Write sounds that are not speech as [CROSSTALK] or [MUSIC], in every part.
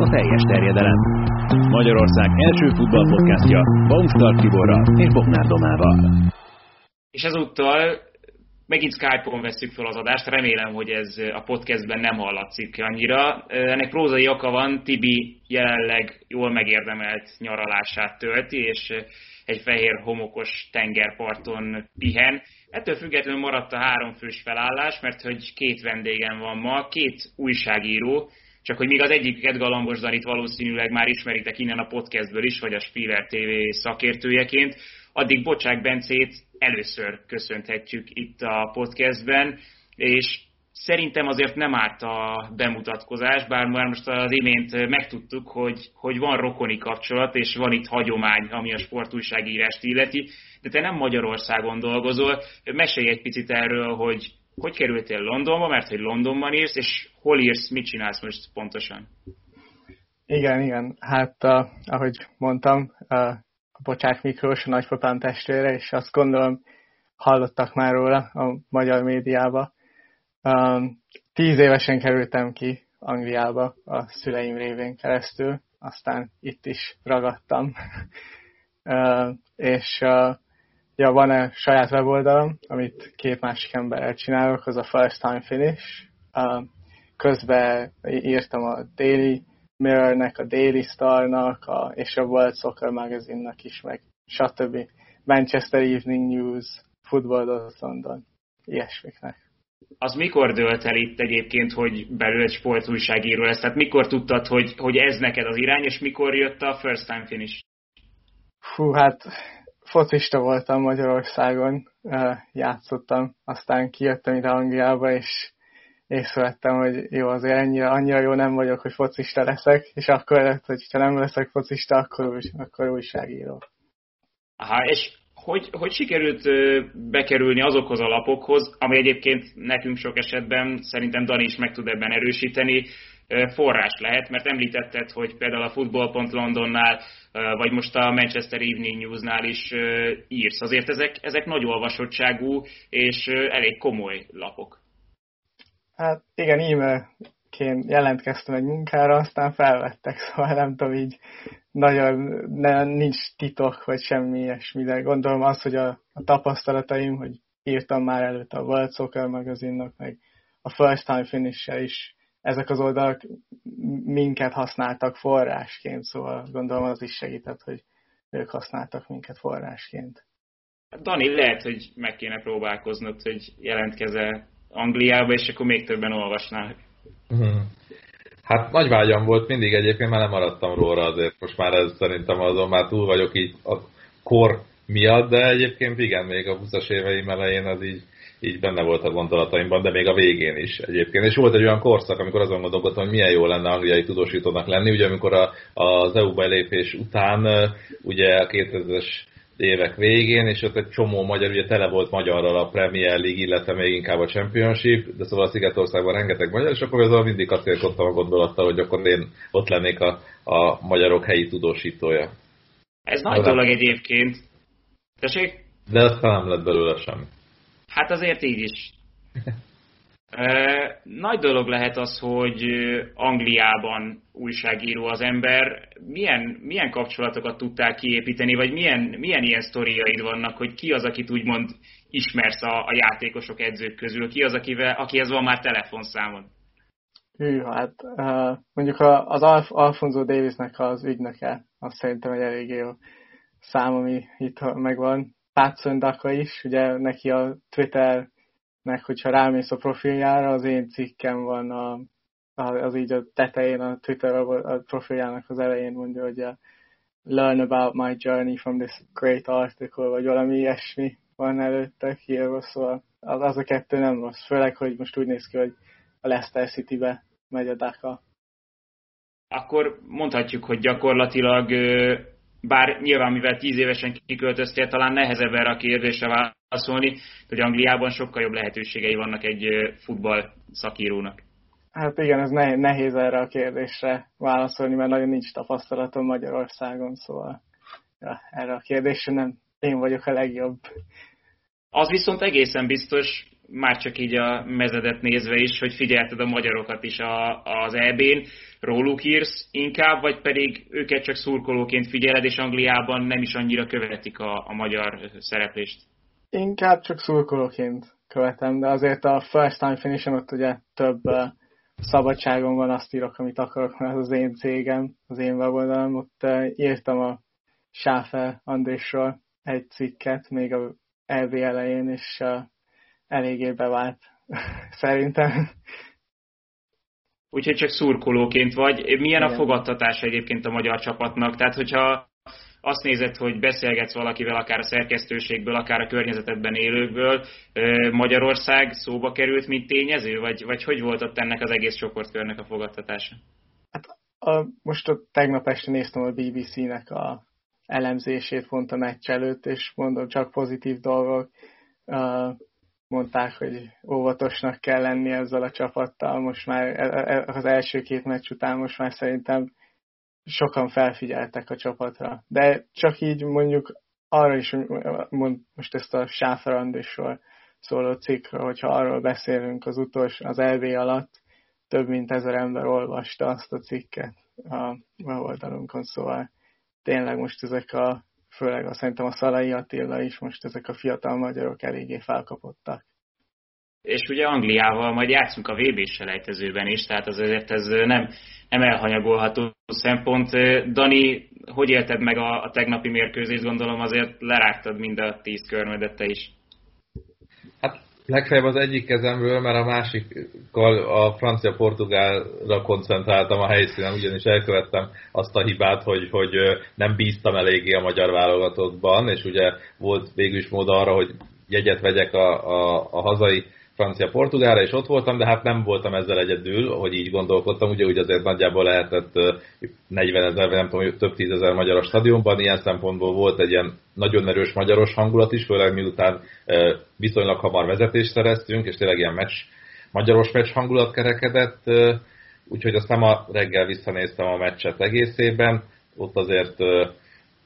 A teljes terjedelem. Magyarország első futballpodcastja Baumstark Tiborral és Bognár Domával. És ezúttal megint Skype-on veszük fel az adást, remélem, hogy ez a podcastben nem hallatszik annyira. Ennek prózai oka van, Tibi jelenleg jól megérdemelt nyaralását tölti, és egy fehér homokos tengerparton pihen. Ettől függetlenül maradt a háromfős felállás, mert hogy két vendégem van ma, két újságíró, csak hogy még az egyiket Galambos Danit valószínűleg már ismeritek innen a podcastből is, vagy a Spiller TV szakértőjeként, addig Bocsák Bencét először köszönhetjük itt a podcastben, és szerintem azért nem árt a bemutatkozás, bár már most az imént megtudtuk, hogy, hogy van rokoni kapcsolat, és van itt hagyomány, ami a sportújságírást illeti, de te nem Magyarországon dolgozol. Mesélj egy picit erről, hogy hogy kerültél Londonba, mert hogy Londonban írsz, és hol írsz, mit csinálsz most pontosan? Igen, igen. Hát, uh, ahogy mondtam, uh, a Bocsák Miklós, a nagypapám testvére, és azt gondolom, hallottak már róla a magyar médiába. Um, tíz évesen kerültem ki Angliába a szüleim révén keresztül, aztán itt is ragadtam. [LAUGHS] uh, és uh, ja, van egy saját weboldalam, amit két másik emberrel csinálok, az a First Time Finish. Közben írtam a Daily Mirrornek, a Daily Starnak, a, és a World Soccer Magazine-nak is, meg stb. Manchester Evening News, Football London, ilyesmiknek. Az mikor dőlt el itt egyébként, hogy belül egy sportújságíró lesz? Tehát mikor tudtad, hogy, hogy ez neked az irány, és mikor jött a first time finish? Fú, hát focista voltam Magyarországon, játszottam, aztán kijöttem ide Angliába, és észrevettem, hogy jó, azért ennyire, annyira jó nem vagyok, hogy focista leszek, és akkor lett, hogy ha nem leszek focista, akkor, akkor újságíró. Aha, és hogy, hogy sikerült bekerülni azokhoz a lapokhoz, ami egyébként nekünk sok esetben, szerintem Dani is meg tud ebben erősíteni, forrás lehet, mert említetted, hogy például a Football.Londonnál, vagy most a Manchester Evening Newsnál is írsz. Azért ezek, ezek nagy olvasottságú és elég komoly lapok. Hát igen, e-mailként jelentkeztem egy munkára, aztán felvettek, [LAUGHS] szóval nem tudom, így nagyon ne, nincs titok, vagy semmi ilyesmi, de gondolom az, hogy a, a tapasztalataim, hogy írtam már előtt a World Soccer magazinnak, meg a First Time finish is ezek az oldalak minket használtak forrásként, szóval gondolom az is segített, hogy ők használtak minket forrásként. Dani, lehet, hogy meg kéne próbálkoznod, hogy jelentkezel Angliába, és akkor még többen olvasnák. Hmm. Hát nagy vágyam volt mindig egyébként, már nem maradtam róla azért, most már ez szerintem azon már túl vagyok így a kor miatt, de egyébként igen, még a 20-as éveim elején az így így benne volt a gondolataimban, de még a végén is egyébként. És volt egy olyan korszak, amikor azon gondolkodtam, hogy milyen jó lenne angliai tudósítónak lenni, ugye amikor a, az EU belépés után, ugye a 2000-es évek végén, és ott egy csomó magyar, ugye tele volt magyarral a Premier League, illetve még inkább a Championship, de szóval a Szigetországban rengeteg magyar, és akkor azon mindig kacérkodtam a gondolattal, hogy akkor én ott lennék a, a magyarok helyi tudósítója. Ez nagy dolog egyébként. Tessék? De aztán nem lett belőle semmi. Hát azért így is. [LAUGHS] Nagy dolog lehet az, hogy Angliában újságíró az ember. Milyen, milyen kapcsolatokat tudtál kiépíteni, vagy milyen, milyen ilyen sztoriaid vannak, hogy ki az, akit úgymond ismersz a, a játékosok, edzők közül, ki az, akivel, akihez van már telefonszámod? Hű, hát mondjuk az Alf, Alfonso Davisnek az ügynöke, azt szerintem egy elég jó szám, ami itt megvan. Patson Daka is, ugye neki a Twitternek, hogyha rámész a profiljára, az én cikkem van a, az így a tetején, a Twitter a profiljának az elején mondja, hogy a learn about my journey from this great article, vagy valami ilyesmi van előtte írva, szóval az, az a kettő nem rossz. Főleg, hogy most úgy néz ki, hogy a Leicester City-be megy a Daka. Akkor mondhatjuk, hogy gyakorlatilag bár nyilván mivel tíz évesen kiköltöztél, talán nehezebb erre a kérdésre válaszolni, hogy Angliában sokkal jobb lehetőségei vannak egy futball szakírónak. Hát igen, ez nehéz erre a kérdésre válaszolni, mert nagyon nincs tapasztalatom Magyarországon, szóval ja, erre a kérdésre nem én vagyok a legjobb. Az viszont egészen biztos, már csak így a mezedet nézve is, hogy figyelted a magyarokat is a, az EB-n, róluk írsz inkább, vagy pedig őket csak szurkolóként figyeled, és Angliában nem is annyira követik a, a magyar szereplést? Inkább csak szurkolóként követem, de azért a first time finishen ott ugye több uh, szabadságon van, azt írok, amit akarok, mert az én cégem, az én weboldalom. Ott írtam a Sáfer Andrésról egy cikket még a LV elején, és eléggé bevált [LAUGHS] szerintem. Úgyhogy csak szurkolóként vagy. Milyen Igen. a fogadtatás egyébként a magyar csapatnak? Tehát, hogyha azt nézed, hogy beszélgetsz valakivel, akár a szerkesztőségből, akár a környezetedben élőkből, Magyarország szóba került, mint tényező, vagy, vagy hogy volt ott ennek az egész csoportkörnek a fogadtatása? Hát a, most a tegnap este néztem a BBC-nek a elemzését pont a meccs előtt, és mondom, csak pozitív dolgok. Mondták, hogy óvatosnak kell lenni ezzel a csapattal. Most már e, e, az első két meccs után most már szerintem sokan felfigyeltek a csapatra. De csak így mondjuk arra is, mond, most ezt a Sáferandisról szóló cikkről, hogyha arról beszélünk az utolsó, az LV alatt, több mint ezer ember olvasta azt a cikket a oldalunkon, szóval tényleg most ezek a, főleg a, szerintem a Szalai Attila is, most ezek a fiatal magyarok eléggé felkapottak. És ugye Angliával majd játszunk a VB selejtezőben is, tehát azért ez nem, nem elhanyagolható szempont. Dani, hogy élted meg a, a tegnapi mérkőzést? Gondolom azért lerágtad mind a tíz körmödet te is. Legfeljebb az egyik kezemről, mert a másikkal a francia-portugálra koncentráltam a helyszínen, ugyanis elkövettem azt a hibát, hogy, hogy nem bíztam eléggé a magyar válogatottban, és ugye volt végül is mód arra, hogy jegyet vegyek a, a, a hazai francia-portugálra, és ott voltam, de hát nem voltam ezzel egyedül, hogy így gondolkodtam, ugye úgy azért nagyjából lehetett 40 ezer, nem tudom, több tízezer magyar a stadionban, ilyen szempontból volt egy ilyen nagyon erős magyaros hangulat is, főleg miután viszonylag hamar vezetést szereztünk, és tényleg ilyen meccs, magyaros meccs hangulat kerekedett, úgyhogy aztán ma reggel visszanéztem a meccset egészében, ott azért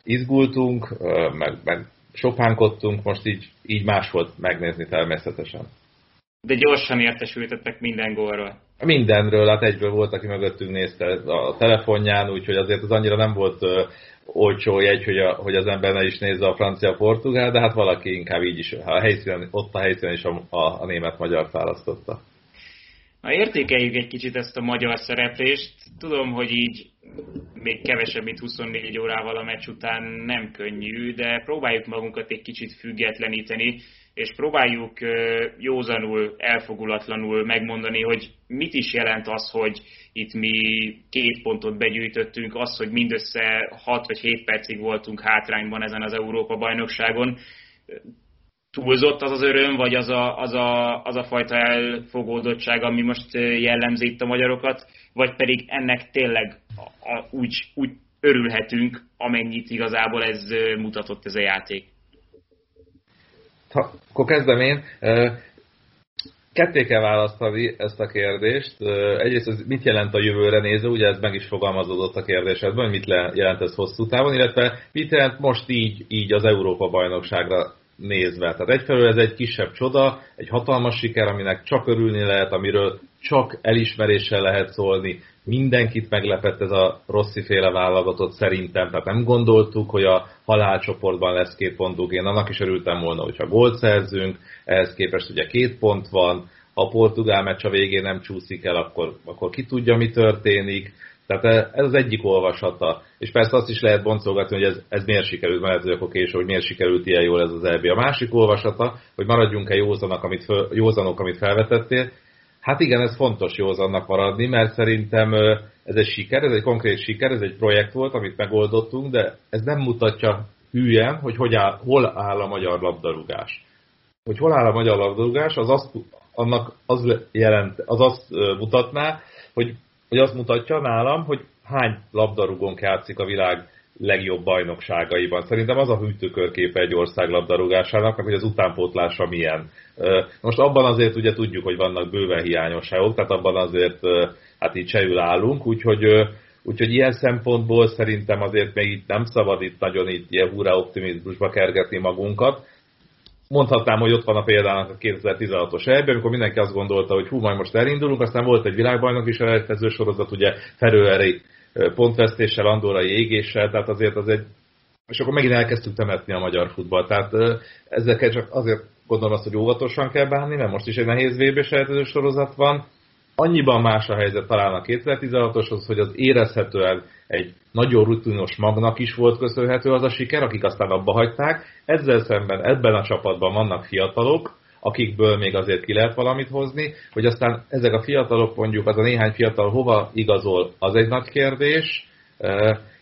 izgultunk, meg, meg sopánkodtunk, most így, így más volt megnézni természetesen. De gyorsan értesültettek minden gólról. Mindenről, hát egyből volt, aki mögöttünk nézte a telefonján, úgyhogy azért az annyira nem volt uh, olcsó jegy, hogy, a, hogy az ember ne is nézze a francia-portugál, de hát valaki inkább így is, a helyszínen, ott a helyszínen is a, a, a német-magyar választotta. Na értékeljük egy kicsit ezt a magyar szereplést. Tudom, hogy így még kevesebb, mint 24 órával a meccs után nem könnyű, de próbáljuk magunkat egy kicsit függetleníteni és próbáljuk józanul, elfogulatlanul megmondani, hogy mit is jelent az, hogy itt mi két pontot begyűjtöttünk, az, hogy mindössze 6 vagy 7 percig voltunk hátrányban ezen az Európa-bajnokságon. Túlzott az az öröm, vagy az a, az, a, az a fajta elfogódottság, ami most jellemzi itt a magyarokat, vagy pedig ennek tényleg a, a, úgy, úgy örülhetünk, amennyit igazából ez mutatott ez a játék ha, akkor kezdem én. Ketté kell választani ezt a kérdést. Egyrészt az mit jelent a jövőre nézve, ugye ez meg is fogalmazódott a kérdésedben, hogy mit jelent ez hosszú távon, illetve mit jelent most így, így az Európa bajnokságra nézve. Tehát egyfelől ez egy kisebb csoda, egy hatalmas siker, aminek csak örülni lehet, amiről csak elismeréssel lehet szólni. Mindenkit meglepett ez a Rossi féle válogatott szerintem, tehát nem gondoltuk, hogy a halálcsoportban lesz két pontunk. Én annak is örültem volna, hogyha gólt szerzünk, ehhez képest ugye két pont van, ha a portugál meccs a végén nem csúszik el, akkor, akkor ki tudja, mi történik. Tehát ez az egyik olvasata. És persze azt is lehet boncolgatni, hogy ez, ez miért sikerült, mert ez akkor később, hogy miért sikerült ilyen jól ez az EB. A másik olvasata, hogy maradjunk-e józanok, amit, föl, józanok, amit felvetettél. Hát igen, ez fontos józannak maradni, mert szerintem ez egy siker, ez egy konkrét siker, ez egy projekt volt, amit megoldottunk, de ez nem mutatja hülyen, hogy, hogy áll, hol áll a magyar labdarúgás. hogy hol áll a magyar labdarúgás, az azt, annak az, jelent, az azt mutatná, hogy, hogy azt mutatja nálam, hogy hány labdarúgónk játszik a világ legjobb bajnokságaiban. Szerintem az a hűtőkörképe egy ország labdarúgásának, hogy az utánpótlása milyen. Most abban azért ugye tudjuk, hogy vannak bőven hiányosságok, tehát abban azért hát így csehül állunk, úgyhogy, úgyhogy ilyen szempontból szerintem azért még itt nem szabad itt nagyon itt ilyen hurrá optimizmusba kergetni magunkat. Mondhatnám, hogy ott van a példának a 2016-os ebben, amikor mindenki azt gondolta, hogy hú, majd most elindulunk, aztán volt egy világbajnok is elejtező sorozat, ugye Ferőeri pontvesztéssel, Andorai égéssel, tehát azért az egy és akkor megint elkezdtük temetni a magyar futball. Tehát ezekkel csak azért gondolom azt, hogy óvatosan kell bánni, mert most is egy nehéz vb sejtező sorozat van. Annyiban más a helyzet talán a 2016-oshoz, hogy az érezhetően egy nagyon rutinos magnak is volt köszönhető az a siker, akik aztán abba hagyták. Ezzel szemben ebben a csapatban vannak fiatalok, akikből még azért ki lehet valamit hozni, hogy aztán ezek a fiatalok, mondjuk az a néhány fiatal hova igazol, az egy nagy kérdés,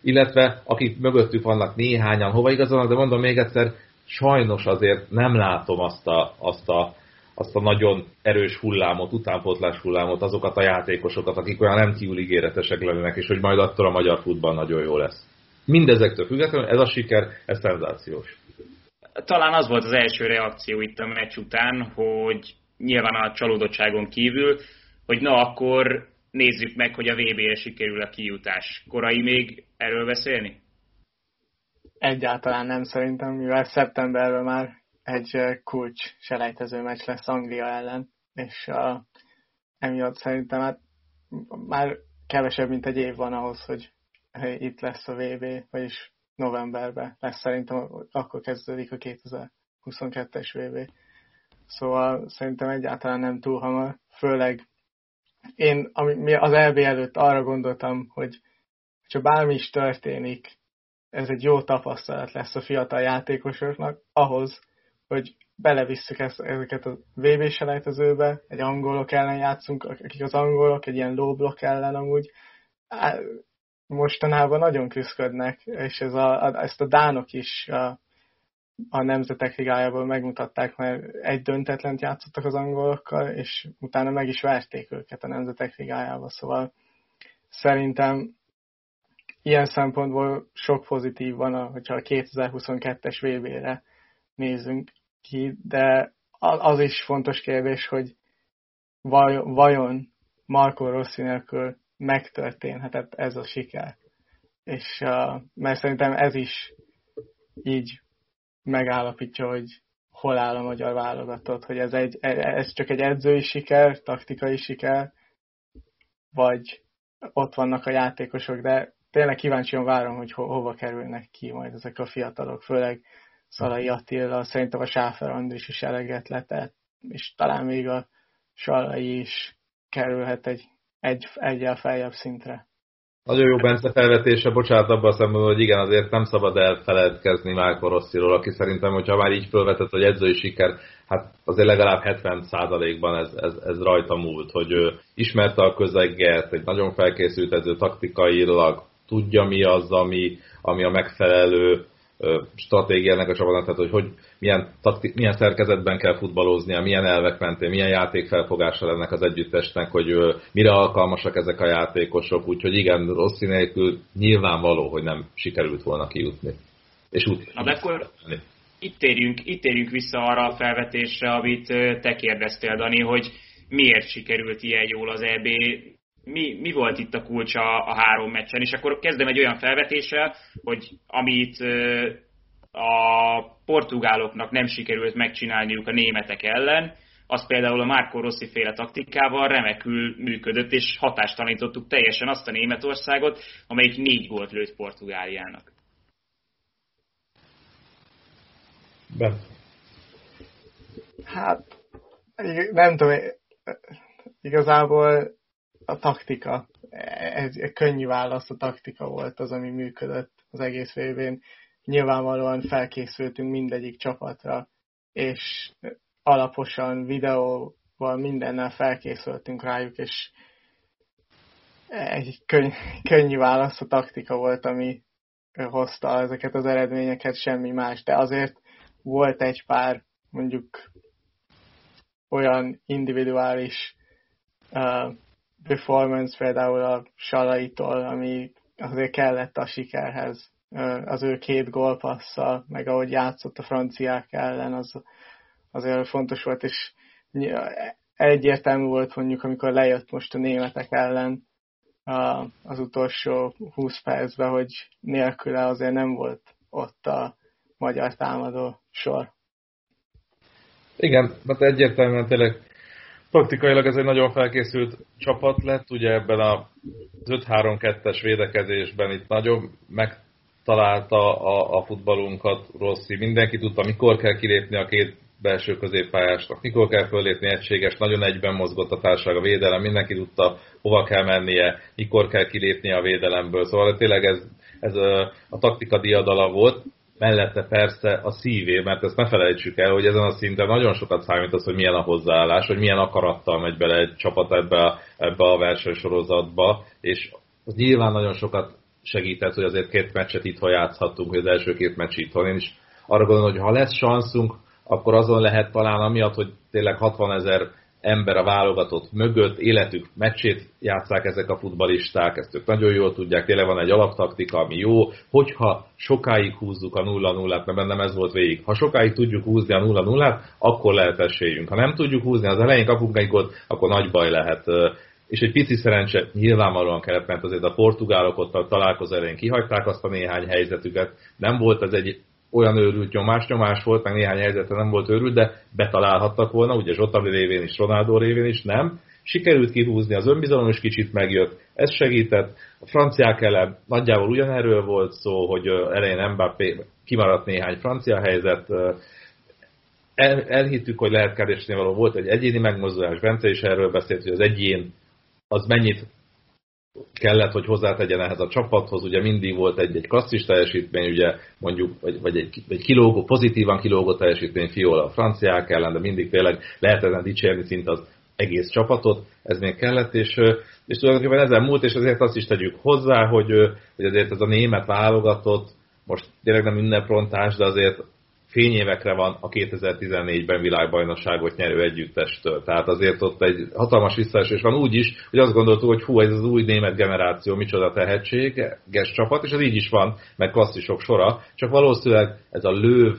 illetve akik mögöttük vannak néhányan hova igazolnak, de mondom még egyszer, sajnos azért nem látom azt a, azt a, azt a nagyon erős hullámot, utánpótlás hullámot, azokat a játékosokat, akik olyan nem kívül ígéretesek lennének, és hogy majd attól a magyar futball nagyon jó lesz. Mindezektől függetlenül ez a siker, ez szenzációs talán az volt az első reakció itt a meccs után, hogy nyilván a csalódottságon kívül, hogy na akkor nézzük meg, hogy a VB-re sikerül a kijutás. Korai még erről beszélni? Egyáltalán nem szerintem, mivel szeptemberben már egy kulcs selejtező meccs lesz Anglia ellen, és uh, emiatt szerintem hát már kevesebb, mint egy év van ahhoz, hogy itt lesz a VB, vagyis novemberben lesz szerintem, akkor kezdődik a 2022-es VB. Szóval szerintem egyáltalán nem túl hamar, főleg én ami, az EB előtt arra gondoltam, hogy ha bármi is történik, ez egy jó tapasztalat lesz a fiatal játékosoknak ahhoz, hogy belevisszük ezt, ezeket a VB selejtezőbe, egy angolok ellen játszunk, akik az angolok, egy ilyen low block ellen amúgy, mostanában nagyon küzdködnek, és ez a, ezt a dánok is a, a Nemzetek Ligájából megmutatták, mert egy döntetlent játszottak az angolokkal, és utána meg is verték őket a Nemzetek Ligájába, szóval szerintem ilyen szempontból sok pozitív van, hogyha a 2022-es VB-re nézünk ki, de az is fontos kérdés, hogy vajon Marco Rossi nélkül megtörténhetett ez a siker. És uh, mert szerintem ez is így megállapítja, hogy hol áll a magyar válogatott, hogy ez, egy, ez csak egy edzői siker, taktikai siker, vagy ott vannak a játékosok, de tényleg kíváncsian várom, hogy ho- hova kerülnek ki majd ezek a fiatalok, főleg Szalai Attila, szerintem a Sáfer Andris is eleget letett, és talán még a Salai is kerülhet egy egy, egyel feljebb szintre. Nagyon jó Bence felvetése, bocsánat abban a szemben, hogy igen, azért nem szabad elfeledkezni Márko Rossziról, aki szerintem, hogyha már így felvetett, hogy edzői siker, hát azért legalább 70%-ban ez, ez, ez rajta múlt, hogy ő ismerte a közeget, egy nagyon felkészült edző taktikailag, tudja mi az, ami, ami a megfelelő stratégiának a csapatnak, tehát hogy, hogy milyen, takti, milyen szerkezetben kell futballozni, milyen elvek mentén, milyen játékfelfogása ennek az együttesnek, hogy mire alkalmasak ezek a játékosok, úgyhogy igen, Rossi nélkül nyilvánvaló, hogy nem sikerült volna kijutni. És úgy, Na, de akkor itt térjünk, itt térjünk vissza arra a felvetésre, amit te kérdeztél, Dani, hogy miért sikerült ilyen jól az EB mi, mi volt itt a kulcs a, a három meccsen, és akkor kezdem egy olyan felvetéssel, hogy amit a portugáloknak nem sikerült megcsinálniuk a németek ellen, az például a Marco Rossi féle taktikával remekül működött, és hatástalanítottuk teljesen azt a Németországot, amelyik négy gólt lőtt Portugáliának. Ben. Hát, nem tudom, igazából a taktika. Ez egy könnyű válasz, a taktika volt az, ami működött az egész évén. Nyilvánvalóan felkészültünk mindegyik csapatra, és alaposan videóval mindennel felkészültünk rájuk, és egy könny- könnyű válasz a taktika volt, ami hozta ezeket az eredményeket, semmi más. De azért volt egy pár mondjuk olyan individuális uh, performance például a Salaitól, ami azért kellett a sikerhez. Az ő két gólpasszal, meg ahogy játszott a franciák ellen, az azért fontos volt, és egyértelmű volt mondjuk, amikor lejött most a németek ellen az utolsó 20 percben, hogy nélküle azért nem volt ott a magyar támadó sor. Igen, mert egyértelműen tényleg taktikailag ez egy nagyon felkészült csapat lett, ugye ebben a 5-3-2-es védekezésben itt nagyon megtalálta a, a futballunkat Rossi, mindenki tudta, mikor kell kilépni a két belső középpályásnak, mikor kell fölépni egységes, nagyon egyben mozgott a társaság a védelem, mindenki tudta, hova kell mennie, mikor kell kilépni a védelemből. Szóval tényleg ez, ez a, a taktika diadala volt, mellette persze a szívé, mert ezt ne felejtsük el, hogy ezen a szinten nagyon sokat számít az, hogy milyen a hozzáállás, hogy milyen akarattal megy bele egy csapat ebbe a, ebbe a versenysorozatba, és nyilván nagyon sokat segített, hogy azért két meccset itthon játszhattunk, hogy az első két meccs itthon. Én is arra gondolom, hogy ha lesz szanszunk, akkor azon lehet talán amiatt, hogy tényleg 60 ezer ember a válogatott mögött, életük meccsét játszák ezek a futbalisták, ezt ők nagyon jól tudják, tényleg van egy alaptaktika, ami jó, hogyha sokáig húzzuk a 0-0-át, mert bennem ez volt végig, ha sokáig tudjuk húzni a 0-0-át, akkor lehet esélyünk. Ha nem tudjuk húzni, az elején kapunk egy gólt, akkor nagy baj lehet. És egy pici szerencse nyilvánvalóan kellett, mert azért a portugálok ott a találkozó elején kihagyták azt a néhány helyzetüket. Nem volt ez egy olyan őrült nyomás, nyomás volt, meg néhány helyzete nem volt őrült, de betalálhattak volna, ugye Zsotavi révén is, Ronaldo révén is, nem. Sikerült kihúzni, az önbizalom is kicsit megjött, ez segített. A franciák ellen nagyjából ugyanerről volt szó, hogy elején Mbappé kimaradt néhány francia helyzet, el, elhittük, hogy lehet keresni való volt egy egyéni megmozdulás, Bence is erről beszélt, hogy az egyén az mennyit kellett, hogy hozzátegyen ehhez a csapathoz, ugye mindig volt egy, egy klasszis teljesítmény, ugye mondjuk, vagy, vagy egy, egy kilógó, pozitívan kilógó teljesítmény Fiola a franciák ellen, de mindig tényleg lehet ezen dicsérni szinte az egész csapatot, ez még kellett, és, és tulajdonképpen ezen múlt, és azért azt is tegyük hozzá, hogy, hogy azért ez a német válogatott, most tényleg nem ünneprontás, de azért fényévekre van a 2014-ben világbajnokságot nyerő együttestől. Tehát azért ott egy hatalmas visszaesés van úgy is, hogy azt gondoltuk, hogy hú, ez az új német generáció, micsoda tehetséges csapat, és ez így is van, meg klasszisok sora, csak valószínűleg ez a löv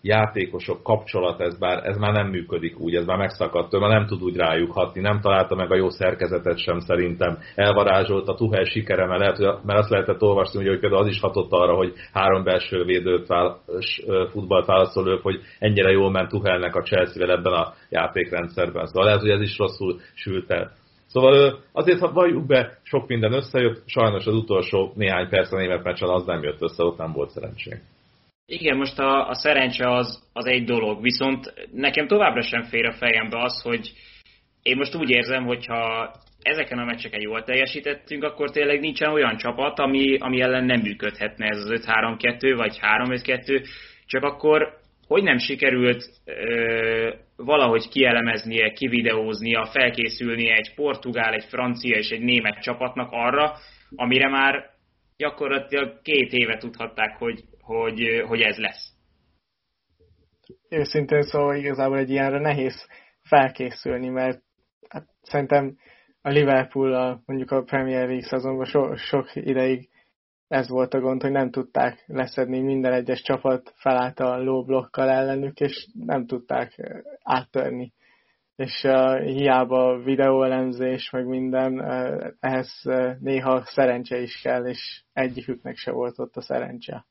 játékosok kapcsolat, ez, bár, ez már nem működik úgy, ez már megszakadt, ő már nem tud úgy rájuk hatni, nem találta meg a jó szerkezetet sem szerintem, elvarázsolt a Tuhel sikere, mert, lehet, mert azt lehetett olvasni, hogy például az is hatott arra, hogy három belső védőt vál, futballt válaszol hogy ennyire jól ment Tuhelnek a Chelsea-vel ebben a játékrendszerben. Szóval lehet, hogy ez is rosszul sült el. Szóval azért, ha valljuk be, sok minden összejött, sajnos az utolsó néhány perc a német meccsen az nem jött össze, ott nem volt szerencsénk. Igen, most a, a szerencse az, az egy dolog, viszont nekem továbbra sem fér a fejembe az, hogy én most úgy érzem, hogyha ezeken a meccseken jól teljesítettünk, akkor tényleg nincsen olyan csapat, ami, ami ellen nem működhetne ez az 5-3-2 vagy 3-5-2, csak akkor hogy nem sikerült ö, valahogy kielemeznie, kivideóznia, felkészülnie egy portugál, egy francia és egy német csapatnak arra, amire már gyakorlatilag két éve tudhatták, hogy, hogy, hogy ez lesz. Őszintén szóval igazából egy ilyenre nehéz felkészülni, mert hát szerintem a Liverpool a, mondjuk a Premier League szezonban so, sok ideig ez volt a gond, hogy nem tudták leszedni minden egyes csapat felállt a low blokkal ellenük, és nem tudták áttörni. És uh, hiába videóelemzés, meg minden, uh, ehhez uh, néha szerencse is kell, és egyiküknek se volt ott a szerencse.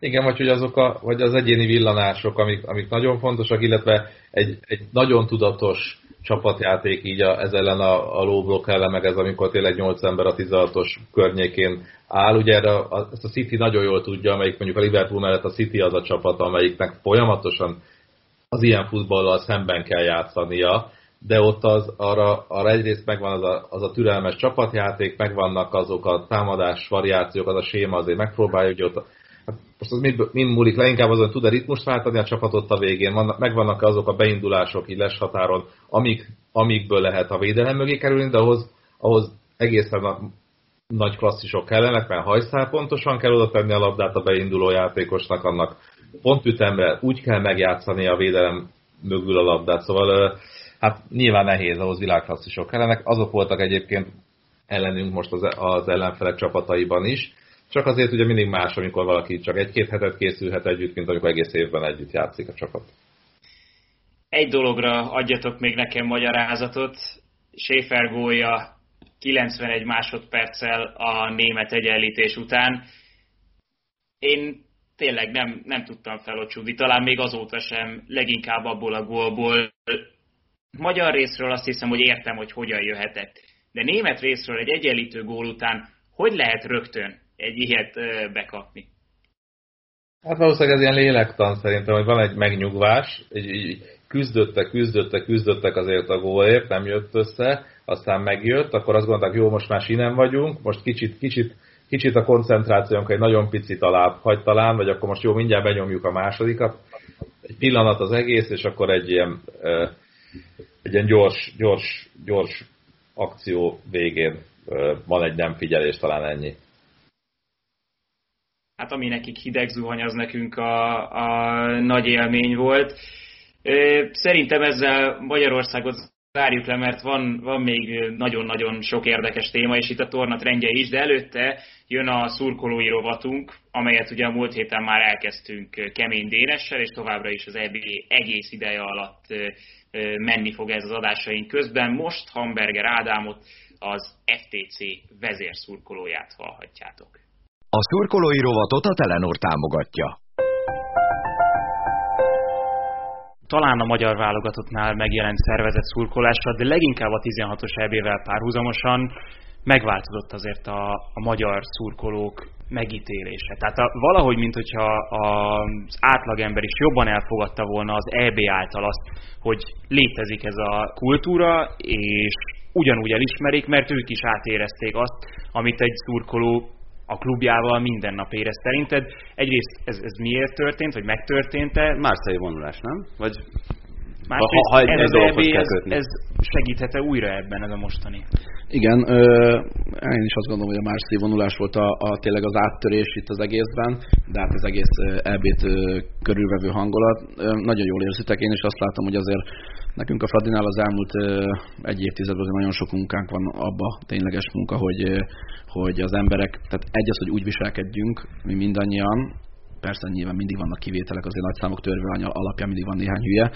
Igen, vagy hogy azok a, vagy az egyéni villanások, amik, amik nagyon fontosak, illetve egy, egy nagyon tudatos csapatjáték így a, ez ellen a, a low block ellen, meg ez amikor tényleg 8 ember a 16-os környékén áll. Ugye erre a, ezt a City nagyon jól tudja, amelyik mondjuk a Liverpool mellett a City az a csapat, amelyiknek folyamatosan az ilyen futballal szemben kell játszania, de ott az, arra, arra egyrészt megvan az a, az a türelmes csapatjáték, megvannak azok a támadás variációk, az a séma azért megpróbálja, hogy ott most az mind, mind múlik le, inkább azon tud-e ritmust váltani a csapatot a végén, Van, megvannak azok a beindulások így les határon, amik, amikből lehet a védelem mögé kerülni, de ahhoz, ahhoz egészen a, nagy klasszisok kellenek, mert hajszál pontosan kell oda tenni a labdát a beinduló játékosnak, annak pontütemre úgy kell megjátszani a védelem mögül a labdát, szóval hát nyilván nehéz ahhoz világklasszisok kellenek. Azok voltak egyébként ellenünk most az ellenfelek csapataiban is, csak azért ugye mindig más, amikor valaki csak egy-két hetet készülhet együtt, mint amikor egész évben együtt játszik a csapat. Egy dologra adjatok még nekem magyarázatot. Schäfer gólja 91 másodperccel a német egyenlítés után. Én tényleg nem, nem tudtam felocsúdni, talán még azóta sem, leginkább abból a gólból. Magyar részről azt hiszem, hogy értem, hogy hogyan jöhetett. De német részről egy egyenlítő gól után hogy lehet rögtön egy ilyet bekapni? Hát valószínűleg ez ilyen lélektan szerintem, hogy van egy megnyugvás, egy, egy küzdöttek, küzdöttek, küzdöttek azért a gólért, nem jött össze, aztán megjött, akkor azt gondolták, jó, most már sinem vagyunk, most kicsit, kicsit, kicsit a koncentrációnk egy nagyon picit alább hagy talán, vagy akkor most jó, mindjárt benyomjuk a másodikat. Egy pillanat az egész, és akkor egy ilyen, egy ilyen gyors, gyors, gyors akció végén van egy nem figyelés, talán ennyi. Hát ami nekik hideg zuhany, az nekünk a, a nagy élmény volt. Szerintem ezzel Magyarországot várjuk le, mert van, van még nagyon-nagyon sok érdekes téma, és itt a torna trendje is, de előtte jön a szurkolói rovatunk, amelyet ugye a múlt héten már elkezdtünk Kemény Dénessel, és továbbra is az EB egész ideje alatt menni fog ez az adásaink közben. Most Hamburger Ádámot, az FTC vezérszurkolóját hallhatjátok. A szurkolói rovatot a Telenor támogatja. talán a magyar válogatottnál megjelent szervezett szurkolásra, de leginkább a 16-os EB-vel párhuzamosan megváltozott azért a, a magyar szurkolók megítélése. Tehát a, valahogy, mint hogyha az átlagember is jobban elfogadta volna az EB által azt, hogy létezik ez a kultúra, és ugyanúgy elismerik, mert ők is átérezték azt, amit egy szurkoló a klubjával minden nap érez. Szerinted egyrészt ez, ez miért történt, vagy megtörtént-e? Márciai vonulás, nem? Vagy Másrészt ha, ha egy, ez, EB, ez, ez segíthet-e újra ebben ez a mostani? Igen, ö, én is azt gondolom, hogy a Márci vonulás volt a, a, tényleg az áttörés itt az egészben, de hát az egész EB-t körülvevő hangulat. Ö, nagyon jól érzitek, én is azt látom, hogy azért nekünk a Fradinál az elmúlt egy évtizedben nagyon sok munkánk van abba, tényleges munka, hogy, hogy az emberek, tehát egy az, hogy úgy viselkedjünk, mi mindannyian, persze nyilván mindig vannak kivételek, azért nagy számok törvény alapján mindig van néhány hülye,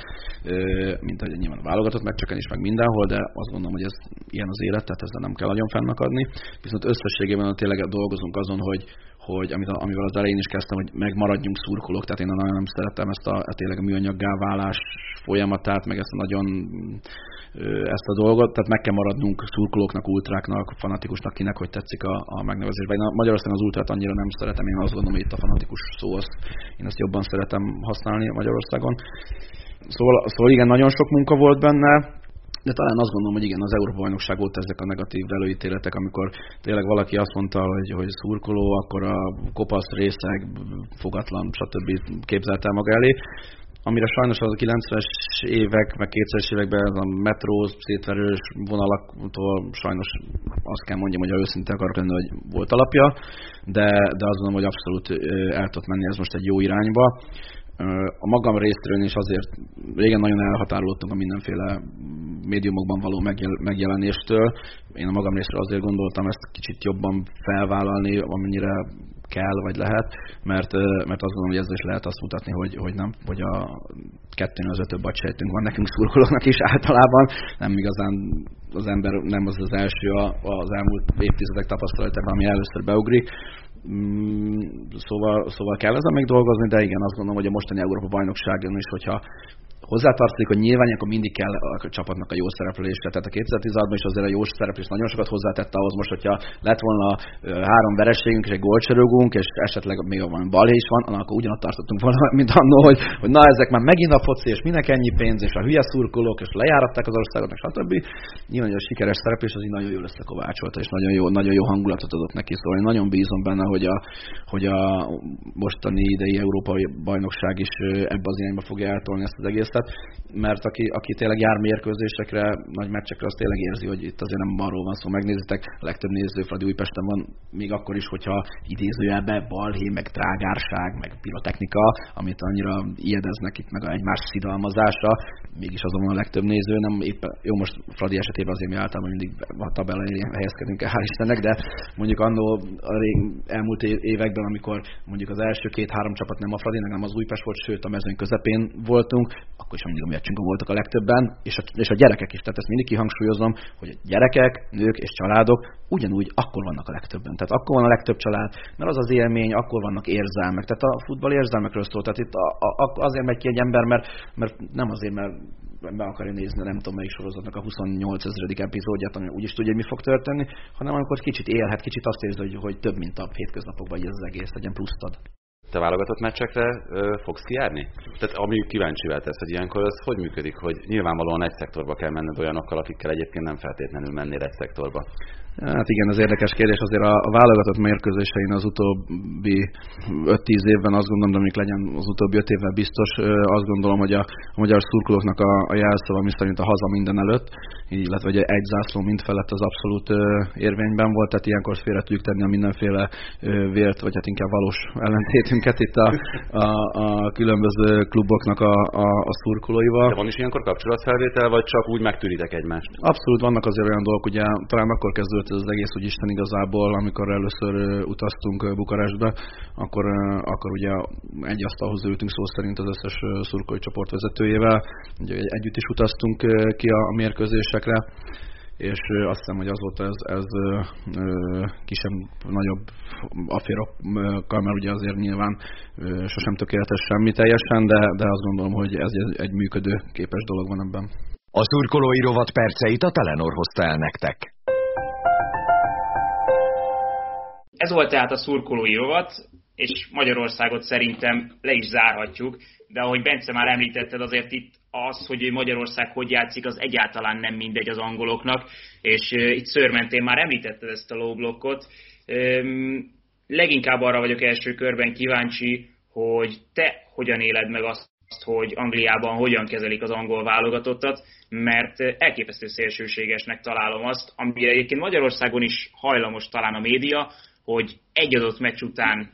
mint ahogy nyilván a válogatott megcsökkenés meg mindenhol, de azt gondolom, hogy ez ilyen az élet, tehát ezzel nem kell nagyon fennakadni. Viszont összességében tényleg dolgozunk azon, hogy, hogy amit, amivel az elején is kezdtem, hogy megmaradjunk szurkolók, tehát én nagyon nem szeretem ezt a, a tényleg a műanyaggá válás folyamatát, meg ezt a nagyon ezt a dolgot, tehát meg kell maradnunk szurkolóknak, ultráknak, fanatikusnak, kinek hogy tetszik a, a megnevezésben. Én Magyarországon az ultrát annyira nem szeretem, én azt gondolom, hogy itt a fanatikus szó, azt, én ezt jobban szeretem használni Magyarországon. Szóval, szóval igen, nagyon sok munka volt benne, de talán azt gondolom, hogy igen, az Európa bajnokság volt ezek a negatív előítéletek, amikor tényleg valaki azt mondta, hogy, hogy szurkoló, akkor a kopasz részeg, fogatlan, stb. képzelte maga elé amire sajnos az a 90-es évek, meg 2000-es években ez a metró szétverős vonalaktól sajnos azt kell mondjam, hogy a őszinte akarok lenni, hogy volt alapja, de, de azt gondolom, hogy abszolút el tudott menni ez most egy jó irányba. A magam részéről is azért régen nagyon elhatárolódtunk a mindenféle médiumokban való megjelenéstől. Én a magam részéről azért gondoltam ezt kicsit jobban felvállalni, amennyire kell, vagy lehet, mert, mert azt gondolom, hogy ezzel is lehet azt mutatni, hogy, hogy nem, hogy a kettőn az ötöbb sejtünk van nekünk szurkolóknak is [LAUGHS] általában, nem igazán az ember nem az az első az elmúlt évtizedek tapasztalatában, ami először beugrik, mm, szóval, szóval kell ezen még dolgozni, de igen, azt gondolom, hogy a mostani Európa bajnokságon is, hogyha hozzátartozik, hogy nyilván akkor mindig kell a csapatnak a jó szereplésre. Tehát a 2016-ban is azért a jó szereplés nagyon sokat hozzátette ahhoz most, hogyha lett volna három vereségünk és egy gólcsörögünk, és esetleg még van balhé is van, akkor ugyanott tartottunk volna, [LAUGHS] mint annó, hogy, hogy na ezek már megint a foci, és minek ennyi pénz, és a hülye szurkolók, és lejáratták az országot, és stb. Nyilván, hogy a sikeres szereplés az így nagyon jól összekovácsolta, és nagyon jó, nagyon jó hangulatot adott neki, szóval én nagyon bízom benne, hogy a, hogy a mostani idei európai bajnokság is ebbe az irányba fogja eltolni ezt az egészet egészet, mert aki, aki tényleg jár mérkőzésekre, nagy meccsekre, az tényleg érzi, hogy itt azért nem arról van szó, megnézitek, a legtöbb néző Fradi Újpesten van, még akkor is, hogyha idézőjelbe balhé, meg trágárság, meg pirotechnika, amit annyira ijedeznek itt, meg egymás szidalmazása, mégis azon a legtöbb néző, nem éppen, jó most Fradi esetében azért mi általában mindig a tabella helyezkedünk el, hál' Istennek, de mondjuk annó a rég, elmúlt években, amikor mondjuk az első két-három csapat nem a Fradi, nem az Újpest volt, sőt a mezőn közepén voltunk, akkor is mindig a meccsünkön voltak a legtöbben, és a, és a gyerekek is. Tehát ezt mindig kihangsúlyozom, hogy a gyerekek, nők és családok ugyanúgy akkor vannak a legtöbben. Tehát akkor van a legtöbb család, mert az az élmény, akkor vannak érzelmek. Tehát a futball érzelmekről szól. Tehát itt a, a, azért megy ki egy ember, mert, mert nem azért, mert be akarja nézni, nem tudom melyik sorozatnak a 28 ezredik epizódját, ami úgyis tudja, hogy mi fog történni, hanem amikor kicsit élhet, kicsit azt érzi, hogy, hogy több, mint a hétköznapokban, hogy ez az egész legyen pluszt ad. Te válogatott meccsekre ö, fogsz kijárni? Tehát ami kíváncsivel tesz, hogy ilyenkor az hogy működik, hogy nyilvánvalóan egy szektorba kell menned olyanokkal, akikkel egyébként nem feltétlenül mennél egy szektorba. Hát igen, ez érdekes kérdés. Azért a, a válogatott mérkőzésein az utóbbi 5-10 évben azt gondolom, amik legyen az utóbbi 5 évvel biztos, azt gondolom, hogy a, a magyar szurkolóknak a, a jelszava, ami szerint a haza minden előtt, illetve hogy egy zászló mind felett az abszolút érvényben volt, tehát ilyenkor félre tudjuk tenni a mindenféle vért, vagy hát inkább valós ellentétünket itt a, a, a különböző kluboknak a, a, a szurkolóival. De van is ilyenkor kapcsolatfelvétel, vagy csak úgy megtűritek egymást? Abszolút vannak azért olyan dolgok, ugye talán akkor kezdődött kezdődött ez az egész úgy Isten igazából, amikor először utaztunk Bukarestbe, akkor, akkor ugye egy asztalhoz ültünk szó szerint az összes szurkolói csoport vezetőjével, ugye együtt is utaztunk ki a, a mérkőzésekre, és azt hiszem, hogy azóta ez, ez kisebb, nagyobb aférokkal, mert ugye azért nyilván sosem tökéletes semmi teljesen, de, de azt gondolom, hogy ez egy működő képes dolog van ebben. A szurkolói rovat perceit a Telenor hozta el nektek. Ez volt tehát a szurkolói rovat, és Magyarországot szerintem le is zárhatjuk, de ahogy Bence már említetted, azért itt az, hogy Magyarország hogy játszik, az egyáltalán nem mindegy az angoloknak, és itt szörmentén már említetted ezt a low blokkot. Leginkább arra vagyok első körben kíváncsi, hogy te hogyan éled meg azt, hogy Angliában hogyan kezelik az angol válogatottat, mert elképesztő szélsőségesnek találom azt, amire egyébként Magyarországon is hajlamos talán a média, hogy egy adott meccs után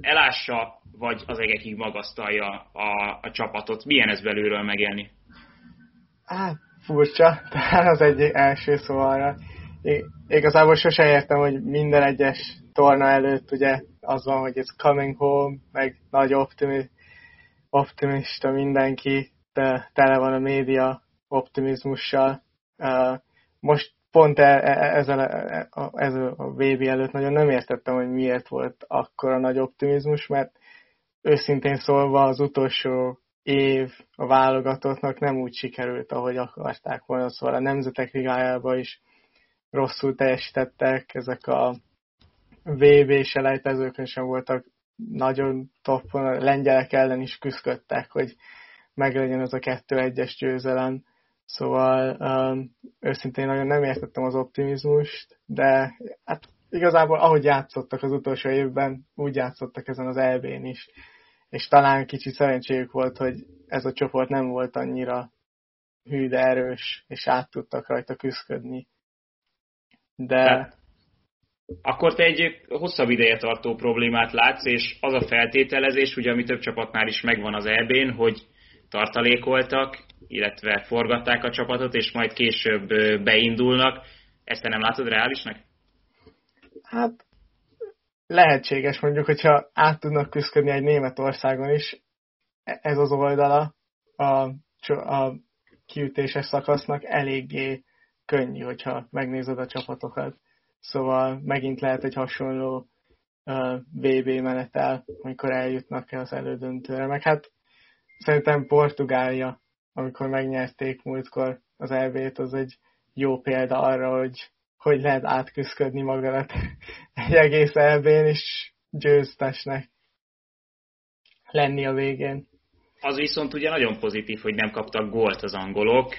elássa, vagy az egekig magasztalja a, a csapatot. Milyen ez belülről megélni? Hát, furcsa, [LAUGHS] talán az egyik első szóvalra. Igazából sose értem, hogy minden egyes torna előtt ugye az van, hogy it's coming home, meg nagy optimi, optimista mindenki, de tele van a média optimizmussal. Most pont e, e, ezzel, e, ez a VB előtt nagyon nem értettem, hogy miért volt akkora nagy optimizmus, mert őszintén szólva az utolsó év a válogatottnak nem úgy sikerült, ahogy akarták volna, szóval a Nemzetek Ligájában is rosszul teljesítettek, ezek a VB selejtezőkön sem voltak nagyon toppon, a lengyelek ellen is küzdöttek, hogy meglegyen ez a 2-1-es győzelem. Szóval um, őszintén nagyon nem értettem az optimizmust, de hát igazából ahogy játszottak az utolsó évben, úgy játszottak ezen az EB-n is. És talán kicsit szerencséjük volt, hogy ez a csoport nem volt annyira hű, de erős, és át tudtak rajta küzdködni. De... Hát, akkor te egy hosszabb ideje tartó problémát látsz, és az a feltételezés, ugye ami több csapatnál is megvan az EB-n, hogy tartalékoltak, illetve forgatták a csapatot, és majd később beindulnak. Ezt te nem látod reálisnak? Hát lehetséges mondjuk, hogyha át tudnak küzdködni egy Németországon is, e-, ez az oldala a, a kiütéses szakasznak eléggé könnyű, hogyha megnézed a csapatokat. Szóval megint lehet egy hasonló uh, menetel, amikor eljutnak el az elődöntőre. Meg hát szerintem Portugália amikor megnyerték múltkor az EB-t, az egy jó példa arra, hogy hogy lehet átküzdködni magadat [LAUGHS] egy egész EB-n, és győztesnek lenni a végén. Az viszont ugye nagyon pozitív, hogy nem kaptak gólt az angolok.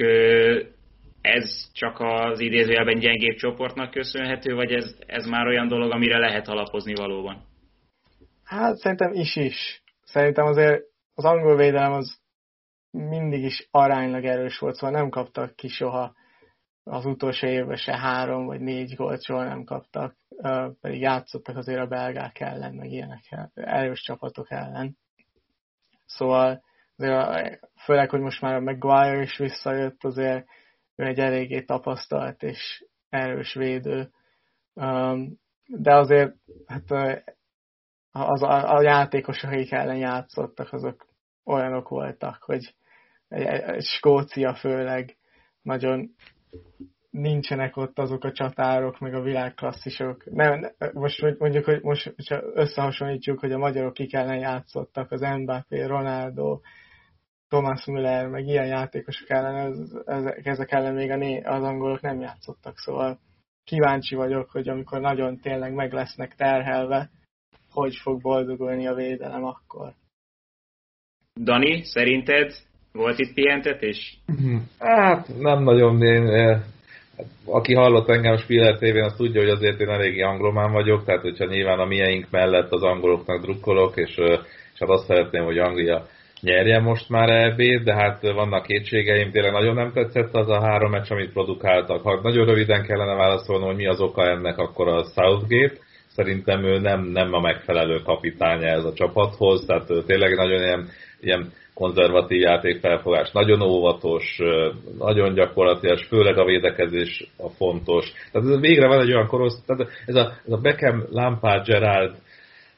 Ez csak az idézőjelben gyengébb csoportnak köszönhető, vagy ez, ez már olyan dolog, amire lehet alapozni valóban? Hát szerintem is is. Szerintem azért az angol védelem az mindig is aránylag erős volt, szóval nem kaptak ki soha az utolsó évben se három vagy négy gólt soha nem kaptak, pedig játszottak azért a belgák ellen, meg ilyenek erős csapatok ellen. Szóval azért, főleg, hogy most már a Maguire is visszajött, azért ő egy eléggé tapasztalt és erős védő. De azért hát az, a, a játékosok, akik ellen játszottak, azok olyanok voltak, hogy Skócia főleg nagyon nincsenek ott azok a csatárok, meg a világklasszisok. Nem, most mondjuk, hogy most összehasonlítjuk, hogy a magyarok kik ellen játszottak, az Mbappé, Ronaldo, Thomas Müller, meg ilyen játékosok ellen, ez, ezek, ezek ellen még a né, az angolok nem játszottak, szóval kíváncsi vagyok, hogy amikor nagyon tényleg meg lesznek terhelve, hogy fog boldogulni a védelem akkor. Dani, szerinted volt itt pihentetés? Hát nem nagyon én, eh, aki hallott engem Spiller tévén, az tudja, hogy azért én eléggé anglomán vagyok, tehát hogyha nyilván a mieink mellett az angoloknak drukkolok, és, és hát azt szeretném, hogy Anglia nyerje most már eb de hát vannak kétségeim, tényleg nagyon nem tetszett az a három meccs, amit produkáltak. Ha nagyon röviden kellene válaszolnom, hogy mi az oka ennek, akkor a Southgate, szerintem ő nem, nem a megfelelő kapitánya ez a csapathoz, tehát tényleg nagyon ilyen, ilyen konzervatív játékfelfogás, nagyon óvatos, nagyon gyakorlatilag, főleg a védekezés a fontos. Tehát ez végre van egy olyan korosz, tehát ez a, ez a Beckham, Lampard, Gerard,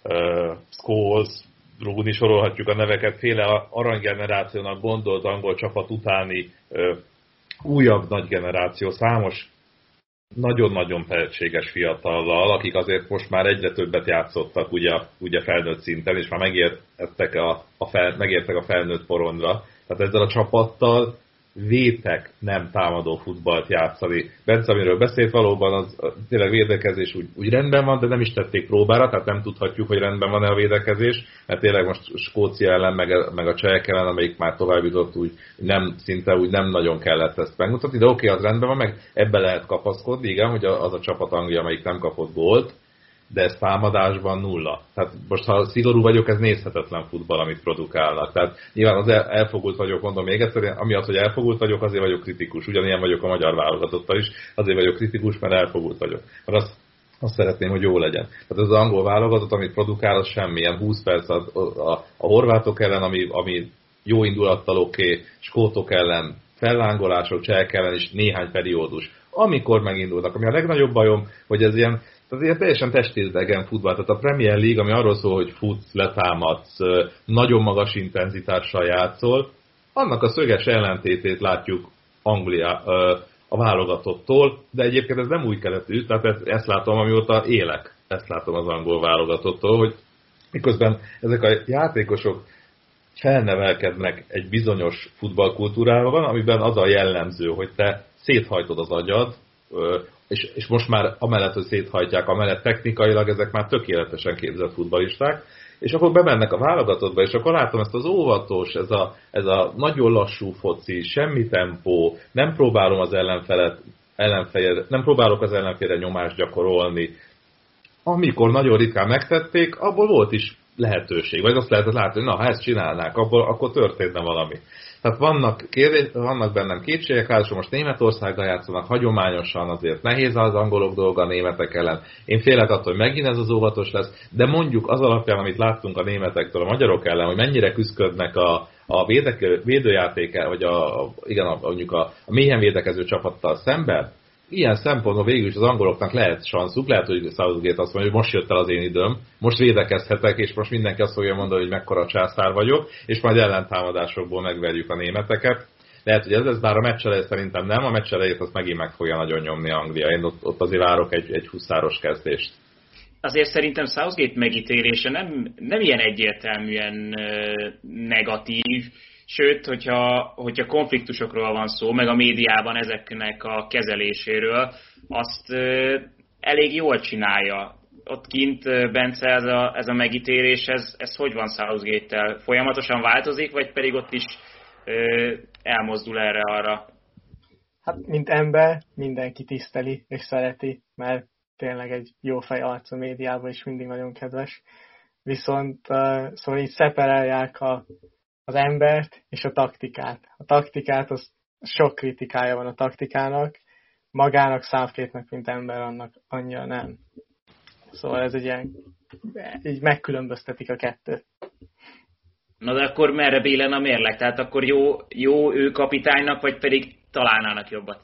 uh, Scholes, Rooney sorolhatjuk a neveket, féle aranygenerációnak gondolt angol csapat utáni uh, újabb nagy generáció, számos nagyon-nagyon tehetséges fiatallal, akik azért most már egyre többet játszottak ugye, ugye felnőtt szinten, és már megértek a, a, fel, megértek a felnőtt porondra. Tehát ezzel a csapattal vétek nem támadó futballt játszani. Bence, amiről beszélt, valóban az tényleg védekezés úgy, úgy rendben van, de nem is tették próbára, tehát nem tudhatjuk, hogy rendben van-e a védekezés, mert tényleg most Skócia ellen, meg, meg a csehek ellen, amelyik már tovább jutott, úgy nem, szinte úgy nem nagyon kellett ezt megmutatni, de oké, okay, az rendben van, meg ebbe lehet kapaszkodni, igen, hogy az a csapat Anglia, amelyik nem kapott gólt, de ez támadásban nulla. Tehát most ha szigorú vagyok, ez nézhetetlen futball, amit produkálnak. Tehát nyilván az elfogult vagyok, mondom még egyszer, amiatt, hogy elfogult vagyok, azért vagyok kritikus. Ugyanilyen vagyok a magyar válogatottal is, azért vagyok kritikus, mert elfogult vagyok. Mert azt, azt szeretném, hogy jó legyen. Tehát ez az angol válogatott, amit produkál, az semmilyen 20 perc a, a, a horvátok ellen, ami, ami jó indulattal oké, okay, skótok ellen, fellángolások, csehek ellen is néhány periódus. Amikor megindulnak, ami a legnagyobb bajom, hogy ez ilyen tehát ilyen teljesen testérdegen futball. Tehát a Premier League, ami arról szól, hogy futsz, letámadsz, nagyon magas intenzitással játszol, annak a szöges ellentétét látjuk Anglia a válogatottól, de egyébként ez nem új keletű, tehát ezt, ezt látom, amióta élek, ezt látom az angol válogatottól, hogy miközben ezek a játékosok felnevelkednek egy bizonyos futballkultúrában, amiben az a jellemző, hogy te széthajtod az agyad, és, és most már amellett, hogy széthajtják, amellett technikailag ezek már tökéletesen képzett futbalisták, és akkor bemennek a válogatottba, és akkor látom ezt az óvatos, ez a, ez a nagyon lassú foci, semmi tempó, nem próbálom az ellenfelet, ellenfél, nem próbálok az ellenfélre nyomást gyakorolni. Amikor nagyon ritkán megtették, abból volt is lehetőség, vagy azt lehetett látni, hogy na, ha ezt csinálnák, abból, akkor történne valami. Tehát vannak, kérdés, vannak bennem kétségek, ráadásul most Németországgal játszanak, hagyományosan azért nehéz az angolok dolga a németek ellen. Én félek attól, hogy megint ez az óvatos lesz, de mondjuk az alapján, amit láttunk a németektől a magyarok ellen, hogy mennyire küzdködnek a, a védek, védőjáték, vagy a, igen, a, mondjuk a, a mélyen védekező csapattal szemben, ilyen szempontból végül is az angoloknak lehet sanszuk, lehet, hogy Southgate azt mondja, hogy most jött el az én időm, most védekezhetek, és most mindenki azt fogja mondani, hogy mekkora császár vagyok, és majd ellentámadásokból megverjük a németeket. Lehet, hogy ez lesz, bár a meccs szerintem nem, a meccs elejét azt megint meg fogja nagyon nyomni Anglia. Én ott, ott azért várok egy, egy huszáros kezdést. Azért szerintem Southgate megítélése nem, nem ilyen egyértelműen negatív Sőt, hogyha, hogyha konfliktusokról van szó, meg a médiában ezeknek a kezeléséről, azt elég jól csinálja. Ott kint, Bence, ez a, ez a megítélés, ez, ez hogy van Southgate-tel? Folyamatosan változik, vagy pedig ott is ö, elmozdul erre-arra? Hát, mint ember, mindenki tiszteli és szereti, mert tényleg egy jó fej arc a médiában, és mindig nagyon kedves. Viszont uh, szóval így szeperelják a az embert és a taktikát. A taktikát, az sok kritikája van a taktikának, magának Southgate-nek, mint ember, annak annyira nem. Szóval ez egy ilyen, így megkülönböztetik a kettőt. Na de akkor merre bélen a mérleg? Tehát akkor jó, jó ő kapitánynak, vagy pedig találnának jobbat?